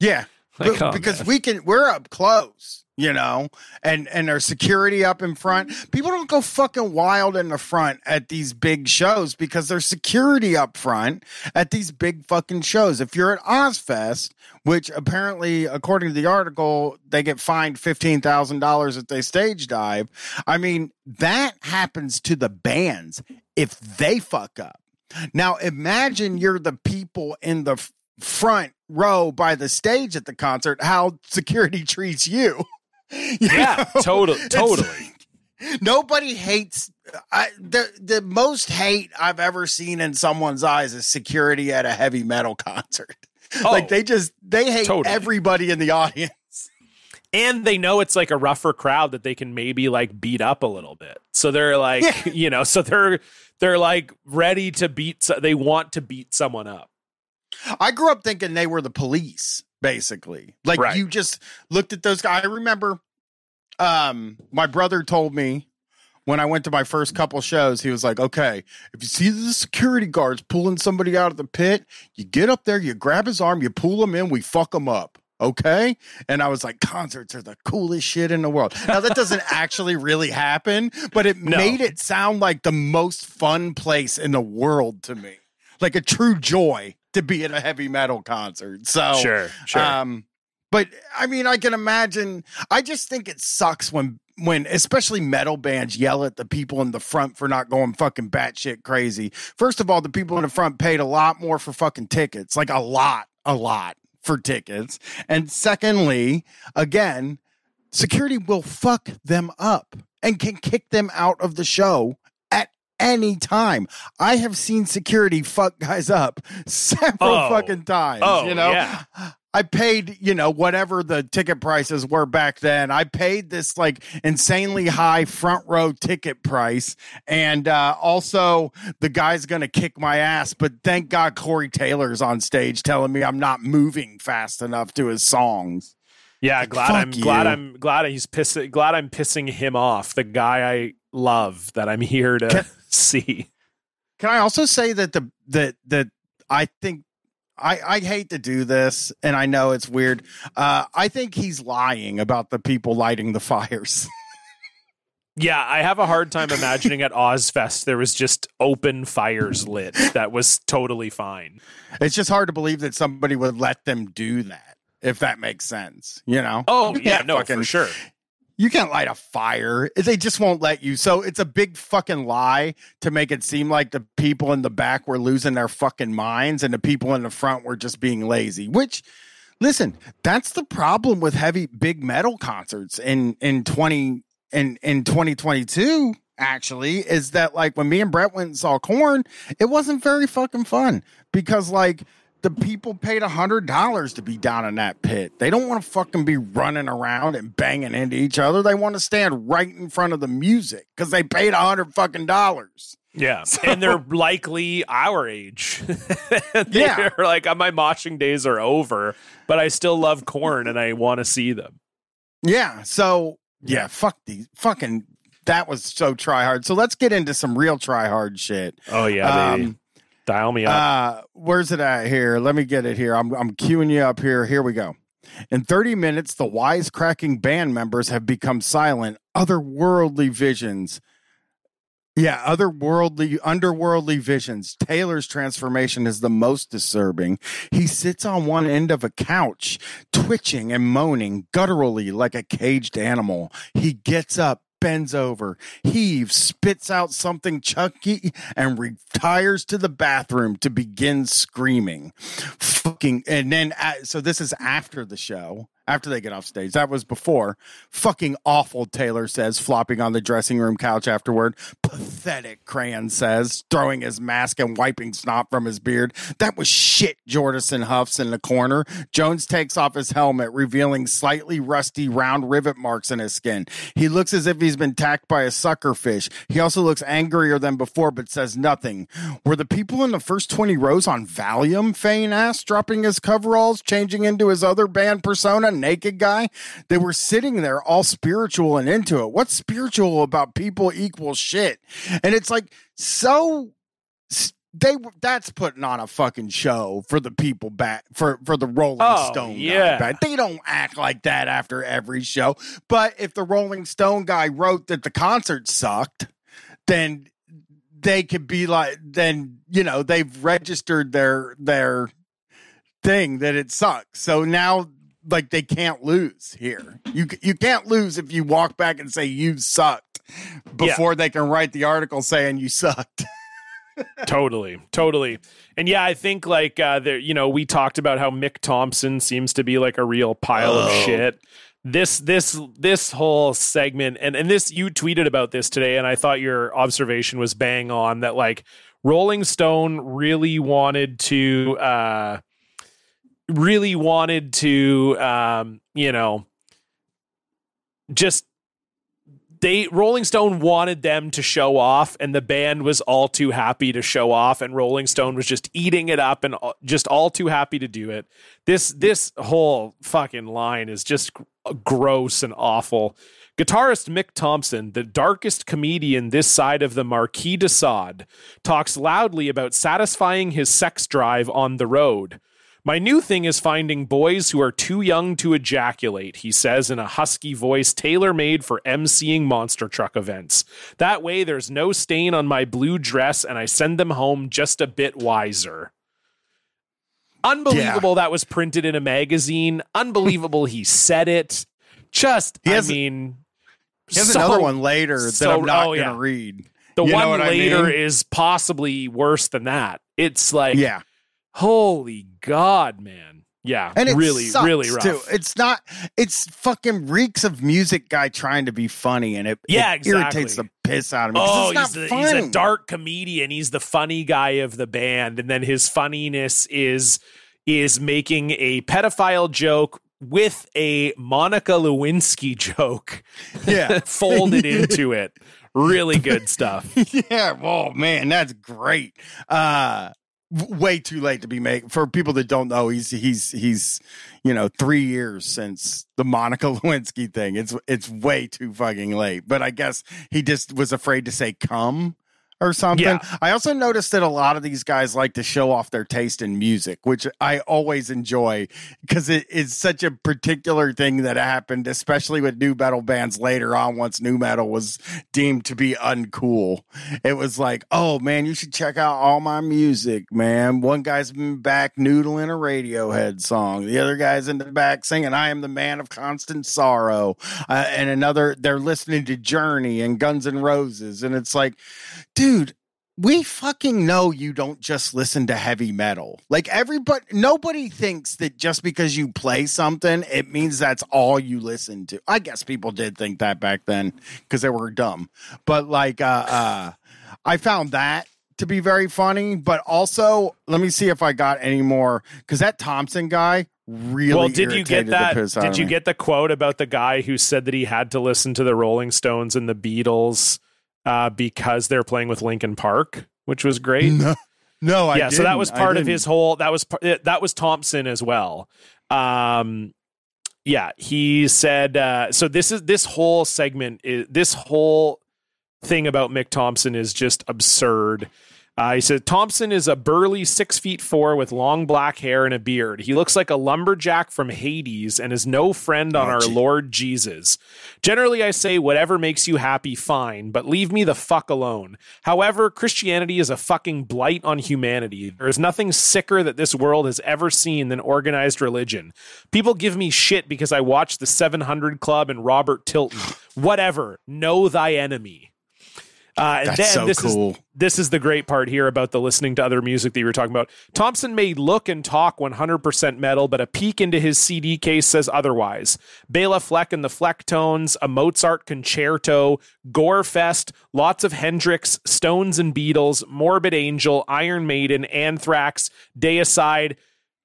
Yeah. Like, oh, because man. we can we're up close, you know, and and our security up in front. People don't go fucking wild in the front at these big shows because there's security up front at these big fucking shows. If you're at Ozzfest, which apparently according to the article, they get fined $15,000 if they stage dive. I mean, that happens to the bands if they fuck up. Now imagine you're the people in the front row by the stage at the concert how security treats you. Yeah, know? totally, totally. like, nobody hates I, the the most hate I've ever seen in someone's eyes is security at a heavy metal concert. like Oh. they just they hate Totally. everybody in the audience. and they know it's like a rougher crowd that they can maybe like beat up a little bit. So they're like, Yeah. you know, so they're they're like ready to beat. So they want to beat someone up. I grew up thinking they were the police, basically. Like Right. you just looked at those guys. I remember um my brother told me when I went to my first couple shows, he was like, Okay, if you see the security guards pulling somebody out of the pit, you get up there, you grab his arm, you pull him in, we fuck him up. Okay. And I was like, concerts are the coolest shit in the world. Now, that doesn't actually really happen, but it No. made it sound like the most fun place in the world to me. Like a true joy to be at a heavy metal concert. So, Sure, sure. um, but I mean, I can imagine. I just think it sucks when, when especially metal bands yell at the people in the front for not going fucking batshit crazy. First of all, the people in the front paid a lot more for fucking tickets, like a lot, a lot for tickets. And secondly, again, security will fuck them up and can kick them out of the show any time. I have seen security fuck guys up several Oh. fucking times. Oh, you know, yeah. I paid, you know, whatever the ticket prices were back then. I paid this like insanely high front row ticket price. And uh, also, the guy's going to kick my ass. But thank God Corey Taylor's on stage telling me I'm not moving fast enough to his songs. yeah, glad fuck I'm glad. I'm glad he's pissing. Glad I'm pissing him off. The guy I love that I'm here to Can- see. Can I also say that the that that I think I I hate to do this, and I know it's weird. Uh, I think he's lying about the people lighting the fires. Yeah, I have a hard time imagining at Ozzfest there was just open fires lit. That was totally fine. it's just hard to believe that somebody would let them do that. If that makes sense, you know. Oh yeah, no, fucking- for sure. You can't light a fire. They just won't let you. So it's a big fucking lie to make it seem like the people in the back were losing their fucking minds and the people in the front were just being lazy. Which, listen, that's the problem with heavy big metal concerts in in twenty in in twenty twenty two. Actually, is that like when me and Brett went and saw Korn, it wasn't very fucking fun because like the people paid a hundred dollars to be down in that pit. They don't want to fucking be running around and banging into each other. They want to stand right in front of the music because they paid a hundred fucking dollars. Yeah, and they're likely our age. they're Yeah. like my moshing days are over, but I still love Korn and I want to see them. Yeah. So yeah, fuck these fucking. That was so try hard. So let's get into some real try hard shit. Oh yeah, baby. Um, dial me up. Uh, where's it at here? Let me get it here. I'm I'm queuing you up here. Here we go. In 30 minutes, the wisecracking band members have become silent. Otherworldly visions. Yeah, otherworldly, underworldly visions. Taylor's transformation is the most disturbing. He sits on one end of a couch, twitching and moaning gutturally like a caged animal. He gets up, bends over, heaves, spits out something chunky, and retires to the bathroom to begin screaming. Fucking, and then, uh, so this is after the show, after they get off stage. That was before. Fucking awful, Taylor says, flopping on the dressing room couch afterward. Pathetic, Crahan says, throwing his mask and wiping snot from his beard. That was shit, Jordison huffs in the corner. Jones takes off his helmet, revealing slightly rusty round rivet marks in his skin. He looks as if he's been tacked by a sucker fish. He also looks angrier than before, but says nothing. Were the people in the first 20 rows on Valium? Fehn asked, dropping his coveralls, changing into his other band persona, naked guy. They were sitting there all spiritual and into it. What's spiritual about people equals shit? And it's like so they that's putting on a fucking show for the people back for for the Rolling Oh, Stone guy yeah. back. They don't act like that after every show. But if the Rolling Stone guy wrote that the concert sucked, then they could be like then you know they've registered their their thing that it sucks. So now like they can't lose here. You you can't lose if you walk back and say you sucked before they can write the article saying you sucked. totally totally and yeah i think like uh there you know we talked about how mick thomson seems to be like a real pile of Oh. shit this this this whole segment and and this you tweeted about this today and i thought your observation was bang on that like rolling stone really wanted to uh really wanted to um you know just they Rolling Stone wanted them to show off, and the band was all too happy to show off, and Rolling Stone was just eating it up and just all too happy to do it. This this whole fucking line is just gross and awful. Guitarist Mick Thomson, the darkest comedian this side of the Marquis de Sade, talks loudly about satisfying his sex drive on the road. My new thing is finding boys who are too young to ejaculate, he says in a husky voice tailor made for emceeing monster truck events. That way, there's no stain on my blue dress, and I send them home just a bit wiser. Unbelievable that was printed in a magazine. Unbelievable he said it. Just, He I has- mean, He has so- another one later that so- I'm not oh, going to yeah. read. The You one what I later mean? is possibly worse than that. It's like, Yeah. Holy God, man. Yeah, And it really, sucks, really rough. Too. It's not. It's fucking reeks of music guy trying to be funny, and it, Yeah, it irritates the piss out of me. Oh, he's, the, he's a dark comedian. He's the funny guy of the band, and then his funniness is is making a pedophile joke with a Monica Lewinsky joke Yeah. folded into it. Really good stuff. yeah. Oh man, that's great. Uh, way too late to be made for people that don't know. He's he's he's you know three years since the Monica Lewinsky thing. It's it's way too fucking late. But I guess he just was afraid to say come. Or something. Yeah. I also noticed that a lot of these guys like to show off their taste in music, which I always enjoy because it is such a particular thing that happened, especially with nu metal bands later on. Once nu metal was deemed to be uncool, it was like, oh man, you should check out all my music, man. One guy's been back noodling a Radiohead song, the other guy's in the back singing, I am the man of constant sorrow. Uh, and another, they're listening to Journey and Guns N' Roses. And it's like, dude, we fucking know you don't just listen to heavy metal. Like everybody, nobody thinks that just because you play something, it means that's all you listen to. I guess people did think that back then because they were dumb. But like, uh, uh, I found that to be very funny. But also, let me see if I got any more because that Thomson guy really. well, did you get that? Did you me. get the quote about the guy who said that he had to listen to the Rolling Stones and the Beatles uh, because they're playing with Linkin Park, which was great. No, no, I yeah, so that was part of his whole. That was par- that was Thomson as well. Um, yeah, he said. Uh, so this is this whole segment is this whole thing about Mick Thomson is just absurd. Uh, he said Thomson is a burly six feet four with long black hair and a beard. He looks like a lumberjack from Hades and is no friend on Oh, our. Lord Jesus. Generally, I say whatever makes you happy, fine, but leave me the fuck alone. However, Christianity is a fucking blight on humanity. There is nothing sicker that this world has ever seen than organized religion. People give me shit because I watch the 700 Club and Robert Tilton. Whatever. Know thy enemy. Uh, and That's then so this cool. is this is the great part here about the listening to other music that you were talking about. Thomson may look and talk 100% metal, but a peek into his CD case says otherwise. Bela Fleck and the Flecktones, a Mozart concerto, Gorefest, lots of Hendrix, Stones and Beatles, Morbid Angel, Iron Maiden, Anthrax, Deicide,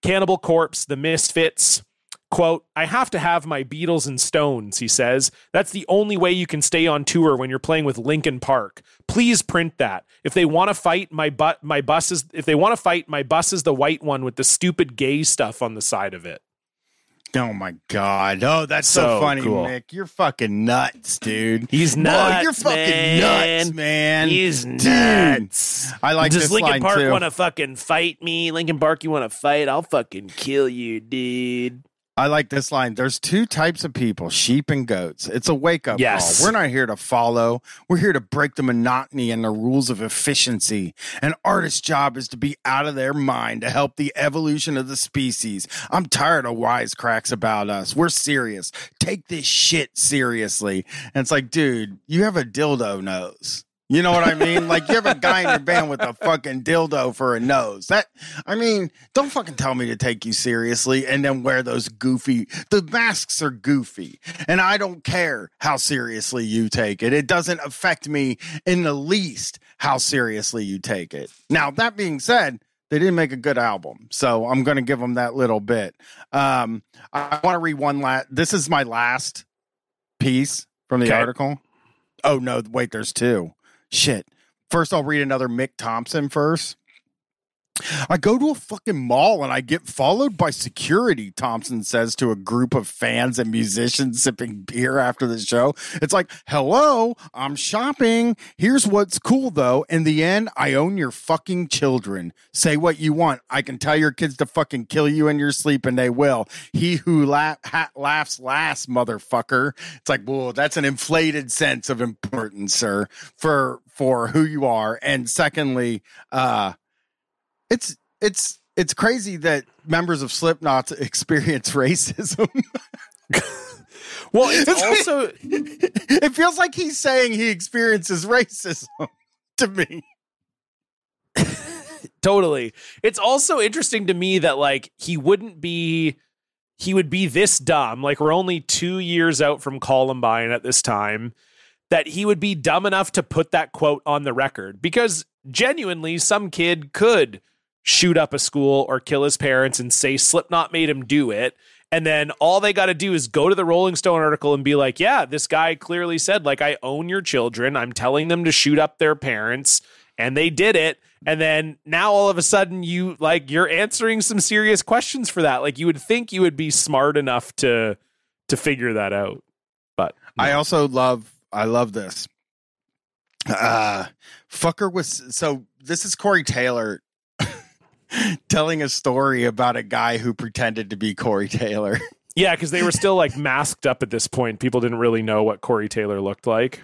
Cannibal Corpse, The Misfits. Quote, I have to have my Beatles and Stones, he says. That's the only way you can stay on tour when you're playing with Linkin Park. Please print that. If they want to fight, my but my bus is if they want to fight, my bus is the white one with the stupid gay stuff on the side of it. Oh my god! Oh, that's so, So funny, cool. Mick. You're fucking nuts, dude. He's Oh, nuts. you're fucking man. nuts, man. He's Dude. nuts. I like Does this Linkin Park want to fucking fight me? Linkin Park, you want to fight? I'll fucking kill you, dude. I like this line. There's two types of people, sheep and goats. It's a wake up Yes. call. We're not here to follow. We're here to break the monotony and the rules of efficiency. An artist's job is to be out of their mind to help the evolution of the species. I'm tired of wisecracks about us. We're serious. Take this shit seriously. And it's like, dude, you have a dildo nose. You know what I mean? like you have a guy in your band with a fucking dildo for a nose. That I mean, don't fucking tell me to take you seriously and then wear those goofy the masks are goofy. And I don't care how seriously you take it. It doesn't affect me in the least how seriously you take it. Now, that being said, they didn't make a good album. So I'm going to give them that little bit. Um, I want to read one last. This is my last piece from the Okay. article. Oh, no. Wait, there's two. Shit. First, I'll read another Mick Thomson first. I go to a fucking mall and I get followed by security, Thomson says to a group of fans and musicians sipping beer after the show. It's like, hello, I'm shopping. Here's what's cool though. In the end, I own your fucking children. Say what you want. I can tell your kids to fucking kill you in your sleep and they will. He who la- ha- laughs last, motherfucker. It's like, whoa, that's an inflated sense of importance, sir, for, for who you are. And secondly, uh, it's it's it's crazy that members of Slipknot experience racism. Well, it's It's- also it feels like he's saying he experiences racism to me. totally. It's also interesting to me that like he wouldn't be he would be this dumb. Like we're only 2 years out from Columbine at this time that he would be dumb enough to put that quote on the record because genuinely some kid could shoot up a school or kill his parents and say Slipknot made him do it. And then all they got to do is go to the Rolling Stone article and be like, yeah, this guy clearly said, like, I own your children. I'm telling them to shoot up their parents. And they did it. And then now all of a sudden you like you're answering some serious questions for that. Like you would think you would be smart enough to to figure that out. But I also love I love this. Uh fucker was so this is Corey Taylor telling a story about a guy who pretended to be Corey Taylor. yeah, because they were still like masked up at this point. People didn't really know what Corey Taylor looked like.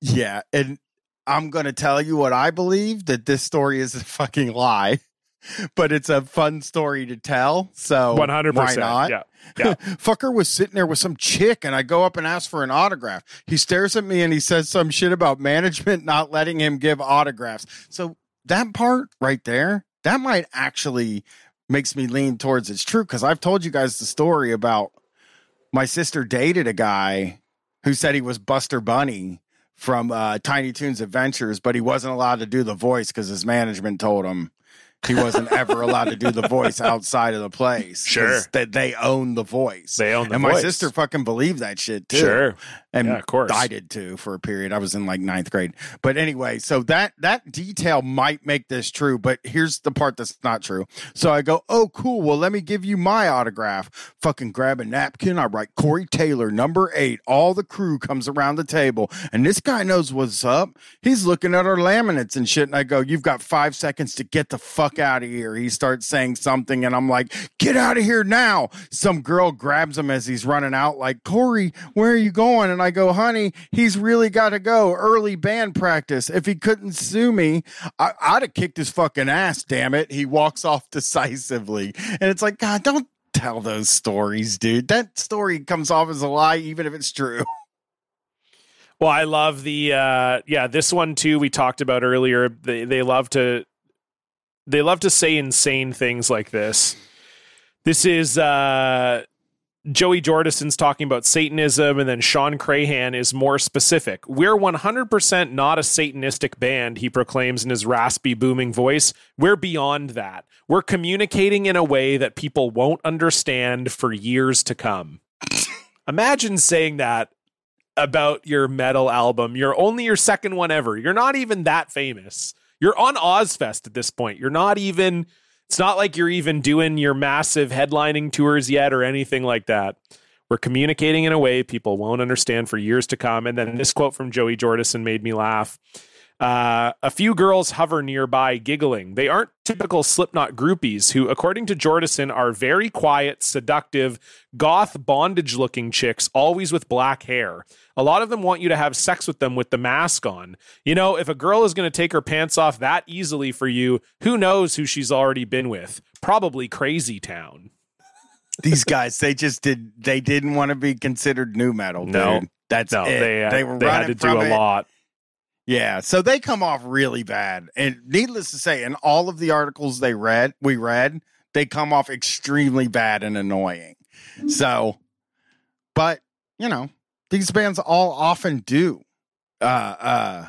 Yeah, and I'm going to tell you what I believe that this story is a fucking lie, but it's a fun story to tell. So One hundred why percent. not? Yeah. Yeah. Fucker was sitting there with some chick, and I go up and ask for an autograph. He stares at me and he says some shit about management not letting him give autographs. So that part right there, that might actually makes me lean towards it's true because I've told you guys the story about my sister dated a guy who said he was Buster Bunny from uh, Tiny Toons Adventures, but he wasn't allowed to do the voice because his management told him he wasn't ever allowed to do the voice outside of the place. Sure. that they own the voice. They own the and my sister fucking believed that shit too. Sure. and Yeah, of course. I did too for a period. I was in like ninth grade. But anyway, so that that detail might make this true. But here's the part that's not true. So I go, oh cool. Well, let me give you my autograph. Fucking grab a napkin. I write Corey Taylor, number eight. All the crew comes around the table, and this guy knows what's up. He's looking at our laminates and shit. And I go, you've got five seconds to get the fuck out of here. He starts saying something, and I'm like, get out of here now. Some girl grabs him as he's running out, like, Corey, where are you going? And I go, honey, he's really got to go. Early band practice. If he couldn't sue me, I- I'd have kicked his fucking ass, damn it. He walks off decisively. And it's like, God, don't tell those stories, dude. That story comes off as a lie, even if it's true. Well, I love the uh yeah, this one too we talked about earlier. They they love to they love to say insane things like this. This is uh Joey Jordison's talking about Satanism, and then Shawn Crahan is more specific. We're 100% not a Satanistic band, he proclaims in his raspy, booming voice. We're beyond that. We're communicating in a way that people won't understand for years to come. Imagine saying that about your metal album. You're only your second one ever. You're not even that famous. You're on Ozzfest at this point. You're not even it's not like you're even doing your massive headlining tours yet or anything like that. We're communicating in a way people won't understand for years to come. And then this quote from Joey Jordison made me laugh. Uh, a few girls hover nearby, giggling. They aren't typical Slipknot groupies who, according to Jordison, are very quiet, seductive, goth bondage looking chicks, always with black hair. A lot of them want you to have sex with them with the mask on. You know, if a girl is going to take her pants off that easily for you, who knows who she's already been with? Probably Crazy Town. These guys, they just did they didn't want to be considered nu metal, dude. No. That's No, it. they, uh, they were they had to do a it. lot. Yeah, so they come off really bad. And needless to say, in all of the articles they read, we read, they come off extremely bad and annoying. So, but, you know, these bands all often do uh uh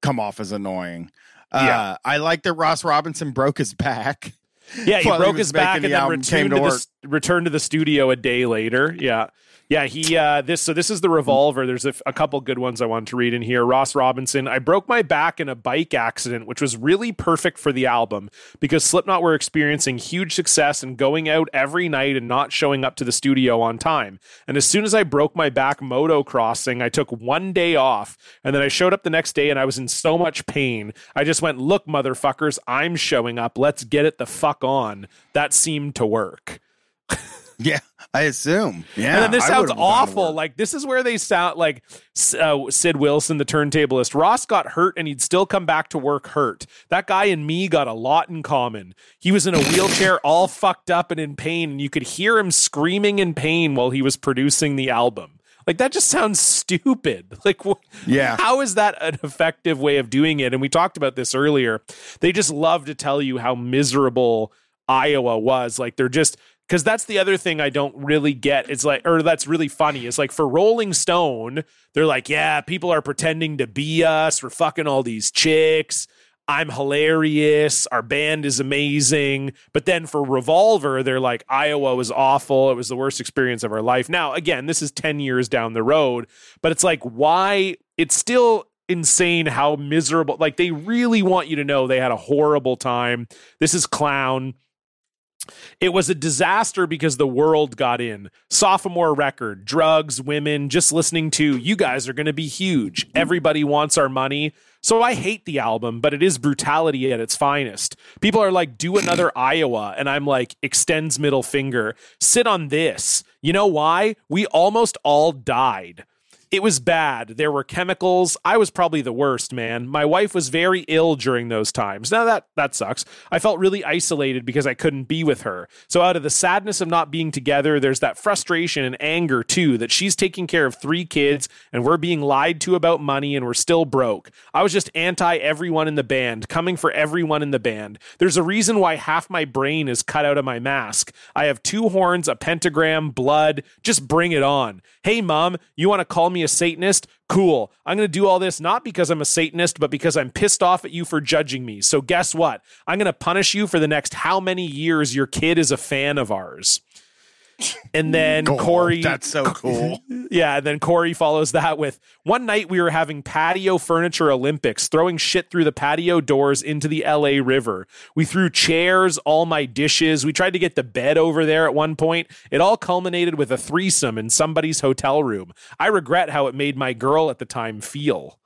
come off as annoying. Uh Yeah. I like that Ross Robinson broke his back. Yeah, he While he broke his back and the then returned to to, the, returned to the studio a day later. Yeah. Yeah, he uh this so this is the revolver. There's a couple good ones I wanted to read in here. Ross Robinson, I broke my back in a bike accident, which was really perfect for the album because Slipknot were experiencing huge success and going out every night and not showing up to the studio on time. And as soon as I broke my back moto crossing, I took one day off and then I showed up the next day and I was in so much pain. I just went, "Look, motherfuckers, I'm showing up. Let's get it the fuck on." That seemed to work. Yeah, I assume. Yeah. and then this I sounds would've gone to awful. Like this is where they sound like uh, Sid Wilson, the turntablist. Ross got hurt, and he'd still come back to work hurt. That guy and me got a lot in common. He was in a wheelchair, all fucked up and in pain, and you could hear him screaming in pain while he was producing the album. Like that just sounds stupid. Like wh- Yeah. how is that an effective way of doing it? And we talked about this earlier. They just love to tell you how miserable Iowa was. Like they're just because that's the other thing I don't really get. It's like, or that's really funny. Is like for Rolling Stone, they're like, yeah, people are pretending to be us. We're fucking all these chicks. I'm hilarious. Our band is amazing. But then for Revolver, they're like, Iowa was awful. It was the worst experience of our life. Now, again, this is 10 years down the road, but it's like, why? It's still insane how miserable. Like, they really want you to know they had a horrible time. This is clown. It was a disaster because the world got in. Sophomore record, drugs, women, just listening to you guys are going to be huge. Everybody wants our money. So I hate the album, but it is brutality at its finest. People are like, do another Iowa. And I'm like, extends middle finger. Sit on this. You know why? We almost all died. It was bad. There were chemicals. I was probably the worst, man. My wife was very ill during those times. Now that that sucks. I felt really isolated because I couldn't be with her. So out of the sadness of not being together, there's that frustration and anger too that she's taking care of three kids and we're being lied to about money and we're still broke. I was just anti everyone in the band, coming for everyone in the band. There's a reason why half my brain is cut out of my mask. I have two horns, a pentagram, blood. Just bring it on. Hey, mom, you want to call me a Satanist? Cool. I'm going to do all this not because I'm a Satanist, but because I'm pissed off at you for judging me. So, guess what? I'm going to punish you for the next how many years your kid is a fan of ours. And then Cool. Corey. That's so cool. Yeah, and then Corey follows that with one night we were having patio furniture Olympics, throwing shit through the patio doors into the LA River. We threw chairs, all my dishes. We tried to get the bed over there at one point. It all culminated with a threesome in somebody's hotel room. I regret how it made my girl at the time feel.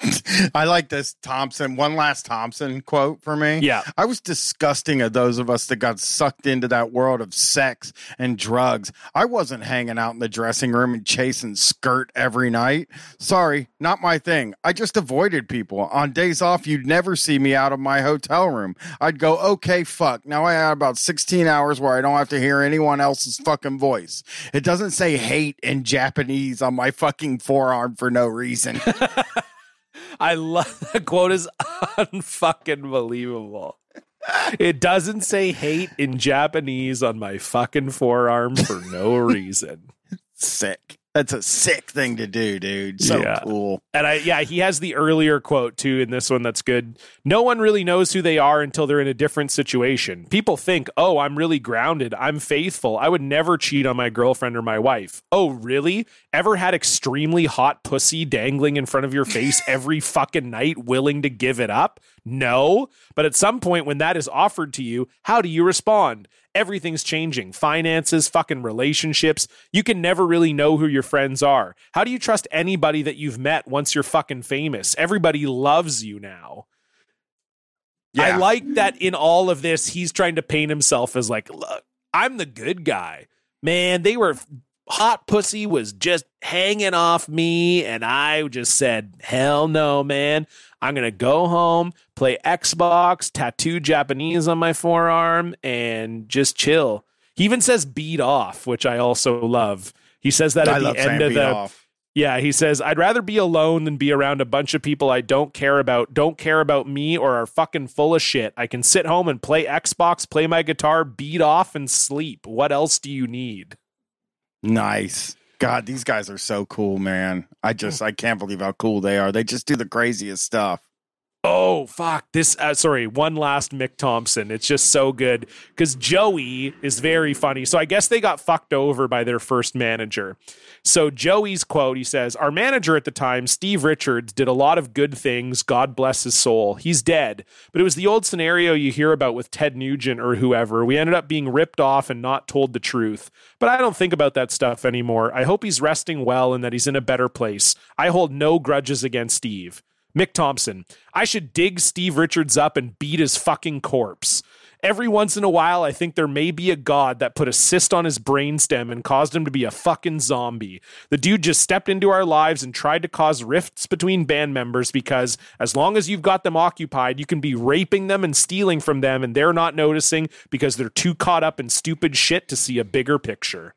I like this Thomson. One last Thomson quote for me. Yeah. I was disgusting of those of us that got sucked into that world of sex and drugs. I wasn't hanging out in the dressing room and chasing skirt every night. Sorry, not my thing. I just avoided people. On days off, you'd never see me out of my hotel room. I'd go, okay, fuck. Now I have about 16 hours where I don't have to hear anyone else's fucking voice. It doesn't say hate in Japanese on my fucking forearm for no reason. I love that quote is unfucking believable. It doesn't say hate in Japanese on my fucking forearm for no reason. sick. That's a sick thing to do, dude. So Yeah. cool. And I yeah, he has the earlier quote too in this one that's good. No one really knows who they are until they're in a different situation. People think, "Oh, I'm really grounded. I'm faithful. I would never cheat on my girlfriend or my wife." Oh, really? Ever had extremely hot pussy dangling in front of your face every fucking night willing to give it up? No. But at some point when that is offered to you, how do you respond? Everything's changing. Finances, fucking relationships. You can never really know who your friends are. How do you trust anybody that you've met once you're fucking famous? Everybody loves you now. I like that in all of this, he's trying to paint himself as like, look, I'm the good guy. Man, they were hot pussy was just hanging off me, and I just said, hell no, man. I'm gonna go home, play Xbox, tattoo Japanese on my forearm, and just chill. He even says beat off, which I also love. He says that at love the end of the off. Yeah, he says, I'd rather be alone than be around a bunch of people I don't care about, don't care about me, or are fucking full of shit. I can sit home and play Xbox, play my guitar, beat off, and sleep. What else do you need? Nice. God, these guys are so cool, man. I just I can't believe how cool they are. They just do the craziest stuff. Oh fuck! This uh, sorry, one last Mick Thomson. It's just so good because Joey is very funny. So I guess they got fucked over by their first manager. So Joey's quote: He says, "Our manager at the time, Steve Richards, did a lot of good things. God bless his soul. He's dead, but it was the old scenario you hear about with Ted Nugent or whoever. We ended up being ripped off and not told the truth. But I don't think about that stuff anymore. I hope he's resting well and that he's in a better place. I hold no grudges against Steve." Mick Thomson, I should dig Steve Richards up and beat his fucking corpse. Every once in a while, I think there may be a god that put a cyst on his brainstem and caused him to be a fucking zombie. The dude just stepped into our lives and tried to cause rifts between band members because as long as you've got them occupied, you can be raping them and stealing from them, and they're not noticing because they're too caught up in stupid shit to see a bigger picture.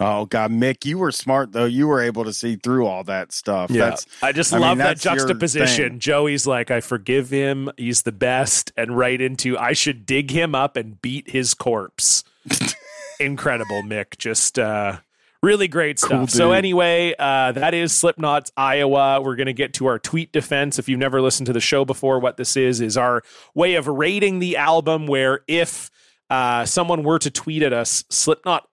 Oh God, Mick, you were smart though. You were able to see through all that stuff. That's I just I mean, love that juxtaposition. Joey's like, I forgive him. He's the best. And right into, I should dig him up and beat his corpse. Incredible, Mick. Just uh, really great stuff. Cool so, anyway, uh, that is Slipknot's Iowa. We're going to get to our tweet defense. If you've never listened to the show before, what this is, is our way of rating the album where if uh, someone were to tweet at us, Slipknot's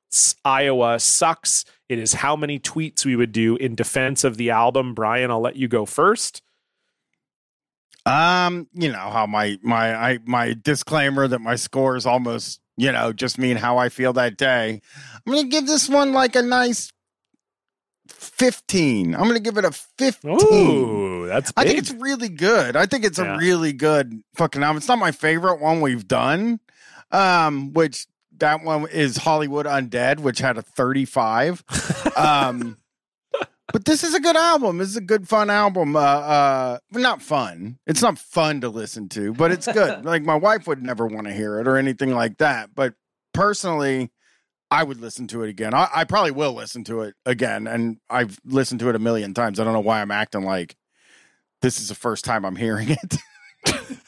Iowa sucks. It is how many tweets we would do in defense of the album. Bryan, I'll let you go first. Um, you know how my my I my disclaimer that my scores almost you know just mean how I feel that day. I'm gonna give this one like a nice fifteen. I'm gonna give it a fifteen. Ooh, that's big. I think it's really good. I think it's Yeah. a really good fucking album. It's not my favorite one we've done. Um, which that one is Hollywood Undead, which had a 35. um, but this is a good album. This is a good fun album. Uh, uh, not fun. It's not fun to listen to, but it's good. like my wife would never want to hear it or anything like that. But personally, I would listen to it again. I, I probably will listen to it again, and I've listened to it a million times. I don't know why I'm acting like this is the first time I'm hearing it.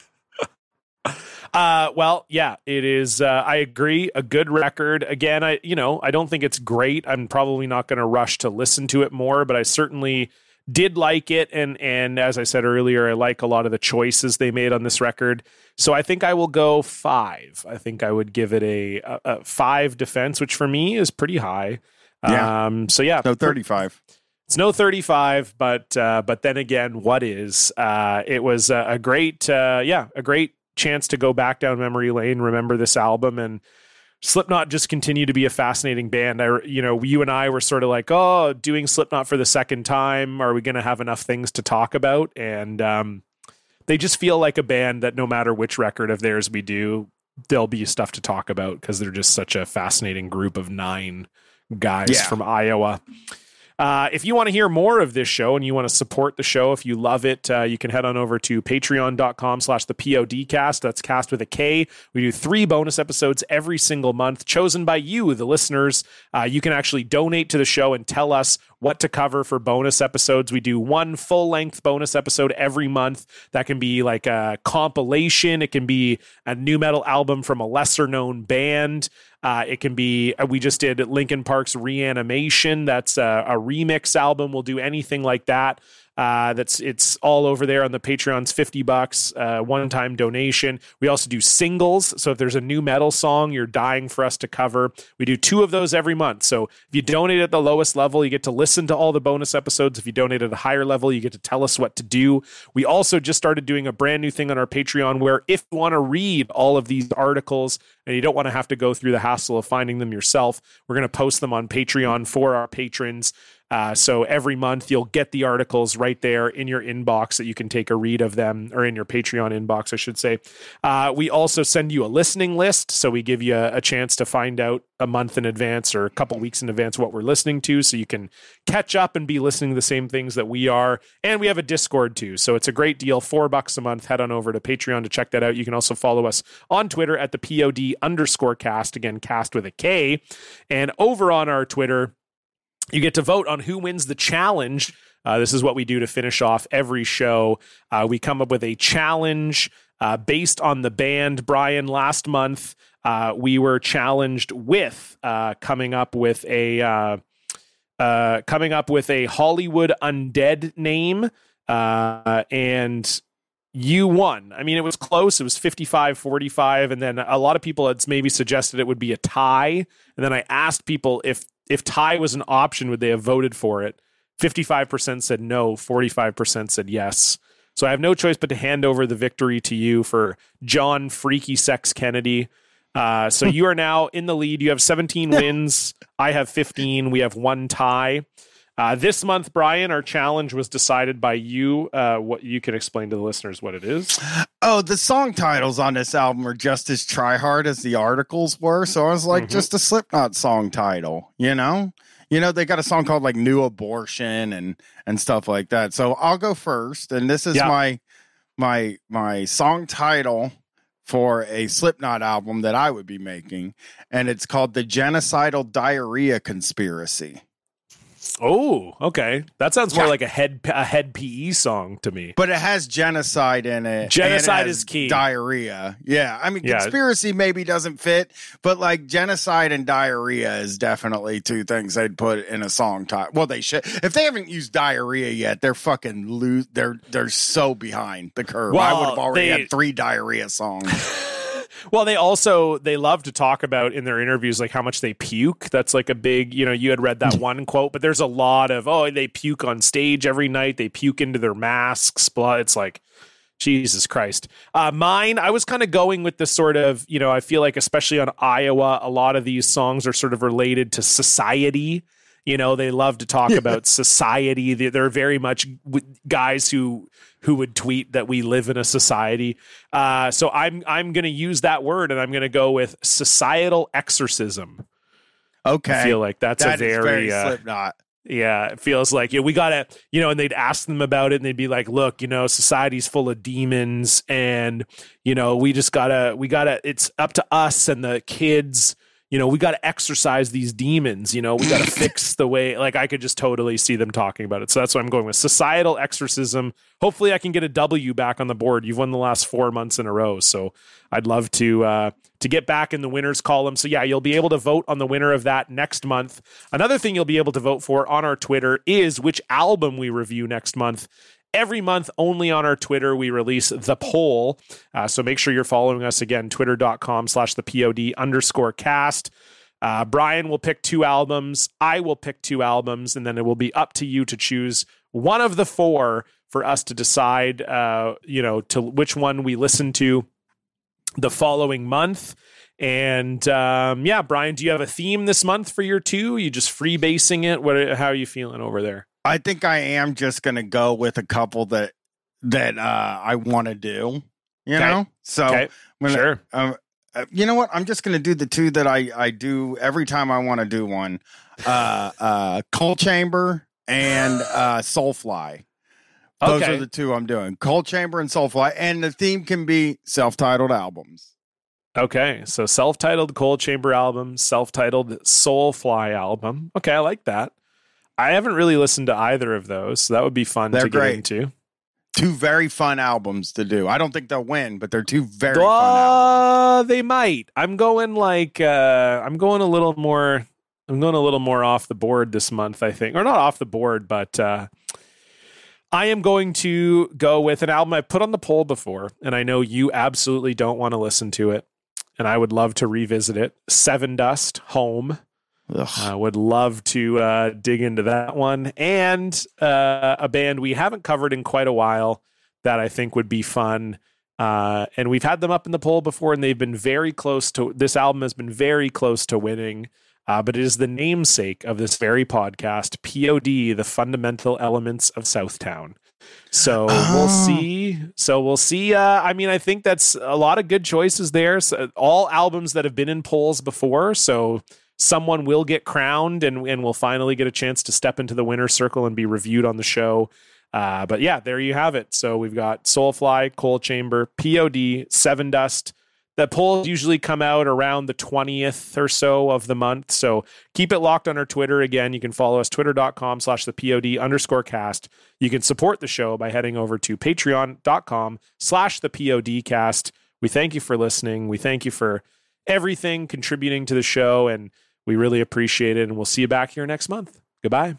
Uh, well, yeah, it is. Uh, I agree. A good record. Again, I you know I don't think it's great. I'm probably not going to rush to listen to it more, but I certainly did like it. And and as I said earlier, I like a lot of the choices they made on this record. So I think I will go five. I think I would give it a, a, a five defense, which for me is pretty high. Yeah. Um. So yeah. No, 35. It's no 35, but uh, but then again, what is? Uh, it was a, a great, uh, yeah, a great chance to go back down memory lane, remember this album, and Slipknot just continue to be a fascinating band. I, you know, you and I were sort of like, oh, doing Slipknot for the second time, are we going to have enough things to talk about? And um, they just feel like a band that no matter which record of theirs we do, there'll be stuff to talk about because they're just such a fascinating group of nine guys Yeah. from Iowa. Uh, if you want to hear more of this show and you want to support the show, if you love it, uh, you can head on over to patreon.com slash the POD Kast. That's cast with a K. We do three bonus episodes every single month, chosen by you, the listeners. Uh, you can actually donate to the show and tell us what to cover for bonus episodes. We do one full length bonus episode every month. That can be like a compilation, it can be a nu metal album from a lesser known band. Uh, it can be, uh, we just did Linkin Park's Reanimation. That's a, a remix album. We'll do anything like that. Uh, that's it's all over there on the Patreon's 50 bucks, uh, one time donation. We also do singles. So if there's a nu metal song you're dying for us to cover, we do two of those every month. So if you donate at the lowest level, you get to listen to all the bonus episodes. If you donate at a higher level, you get to tell us what to do. We also just started doing a brand new thing on our Patreon where if you want to read all of these articles and you don't want to have to go through the hassle of finding them yourself, we're going to post them on Patreon for our patrons. Uh, so every month you'll get the articles right there in your inbox that you can take a read of them, or in your Patreon inbox, I should say. Uh, we also send you a listening list, so we give you a, a chance to find out a month in advance or a couple weeks in advance what we're listening to, so you can catch up and be listening to the same things that we are. And we have a Discord too, so it's a great deal. Four bucks a month. Head on over to Patreon to check that out. You can also follow us on Twitter at the POD underscore cast again, cast with a K, and over on our Twitter you get to vote on who wins the challenge. Uh, this is what we do to finish off every show. Uh, we come up with a challenge uh, based on the band. Bryan, last month uh, we were challenged with uh, coming up with a uh, coming up with a Hollywood undead name, and you won. I mean, it was close. It was 55 45. And then a lot of people had maybe suggested it would be a tie. And then I asked people if if tie was an option, would they have voted for it? 55% said no, 45% said yes. So I have no choice but to hand over the victory to you for John Freaky Sex Kennedy. Uh, so you are now in the lead. You have 17 wins. I have 15. We have one tie. Uh, this month, Bryan, our challenge was decided by you. Uh, what you can explain to the listeners what it is. Oh, the song titles on this album are just as try hard as the articles were. So I was like, Mhm. just a Slipknot song title, you know? You know, they got a song called like New Abortion and and stuff like that. So I'll go first. And this is Yeah. my my my song title for a Slipknot album that I would be making. And it's called The Genocidal Diarrhea Conspiracy. Oh, okay. That sounds more Yeah. like a head a Hed PE song to me. But it has genocide in it. Genocide has is key. Diarrhea. Yeah. I mean, Yeah. conspiracy maybe doesn't fit, but like genocide and diarrhea is definitely two things they'd put in a song title. Well, they should. If they haven't used diarrhea yet, they're fucking lose. They're they're so behind the curve. I would have already they- had three diarrhea songs. Well, they also they love to talk about in their interviews like how much they puke. That's like a big, you know, you had read that one quote, but there's a lot of oh, they puke on stage every night. They puke into their masks. Blah. It's like Jesus Christ. Uh, mine, I was kind of going with the sort of, you know, I feel like especially on Iowa, a lot of these songs are sort of related to society. You know, they love to talk about society. They- They're very much guys who who would tweet that we live in a society. Uh, so I'm I'm going to use that word, and I'm going to go with societal exorcism. Okay. I feel like that's That a very, very uh, Slipknot. yeah, it feels like yeah, we gotta, you know, and they'd ask them about it, and they'd be like, "Look, you know, society's full of demons, and you know, we just gotta, we gotta. It's up to us and the kids. You know, we gotta exercise these demons. You know, we gotta fix the way. Like, I could just totally see them talking about it. So that's what I'm going with societal exorcism. Hopefully, I can get a W back on the board. You've won the last four months in a row, so I'd love to uh, to get back in the winners column. So yeah, you'll be able to vote on the winner of that next month. Another thing you'll be able to vote for on our Twitter is which album we review next month. Every month, only on our Twitter, we release the poll. Uh, so make sure you're following us again, twitter.com slash the POD underscore cast. Uh, Bryan will pick two albums. I will pick two albums, and then it will be up to you to choose one of the four for us to decide, uh, you know, to which one we listen to the following month. And um, yeah, Bryan, do you have a theme this month for your two? You just freebasing it? What? How are you feeling over there? I think I am just going to go with a couple that that uh, I want to do. You Okay. know, so Okay, gonna- sure. um, uh, you know what? I'm just going to do the two that I I do every time I want to do one. Uh, uh, Coal Chamber and uh, Soulfly. Those Okay. are the two I'm doing. Coal Chamber and Soulfly, and the theme can be self-titled albums. Okay, so self-titled Coal Chamber album, self-titled Soulfly album. Okay, I like that. I haven't really listened to either of those, so that would be fun They're to get great. into. Two very fun albums to do. I don't think they'll win, but they're two very fun albums. Uh, they might. I'm going like uh, I'm going a little more. I'm going a little more off the board this month, I think, or not off the board, but uh, I am going to go with an album I put on the poll before, and I know you absolutely don't want to listen to it, and I would love to revisit it. Sevendust, Home. I would love to uh, dig into that one and uh, a band we haven't covered in quite a while that I think would be fun. Uh, and we've had them up in the poll before, and they've been very close to this album has been very close to winning. Uh, but it is the namesake of this very podcast, POD, the fundamental elements of Southtown. So we'll Oh. see. So we'll see. Uh, I mean, I think that's a lot of good choices there. So all albums that have been in polls before. So someone will get crowned and, and will finally get a chance to step into the winner's circle and be reviewed on the show. Uh, but yeah, there you have it. So we've got Soulfly, Coal Chamber, POD, Sevendust, The polls usually come out around the 20th or so of the month. So keep it locked on our Twitter. Again, you can follow us twitter.com slash the POD underscore cast. You can support the show by heading over to patreon.com slash the POD Kast. We thank you for listening. We thank you for everything contributing to the show, and we really appreciate it. And we'll see you back here next month. Goodbye.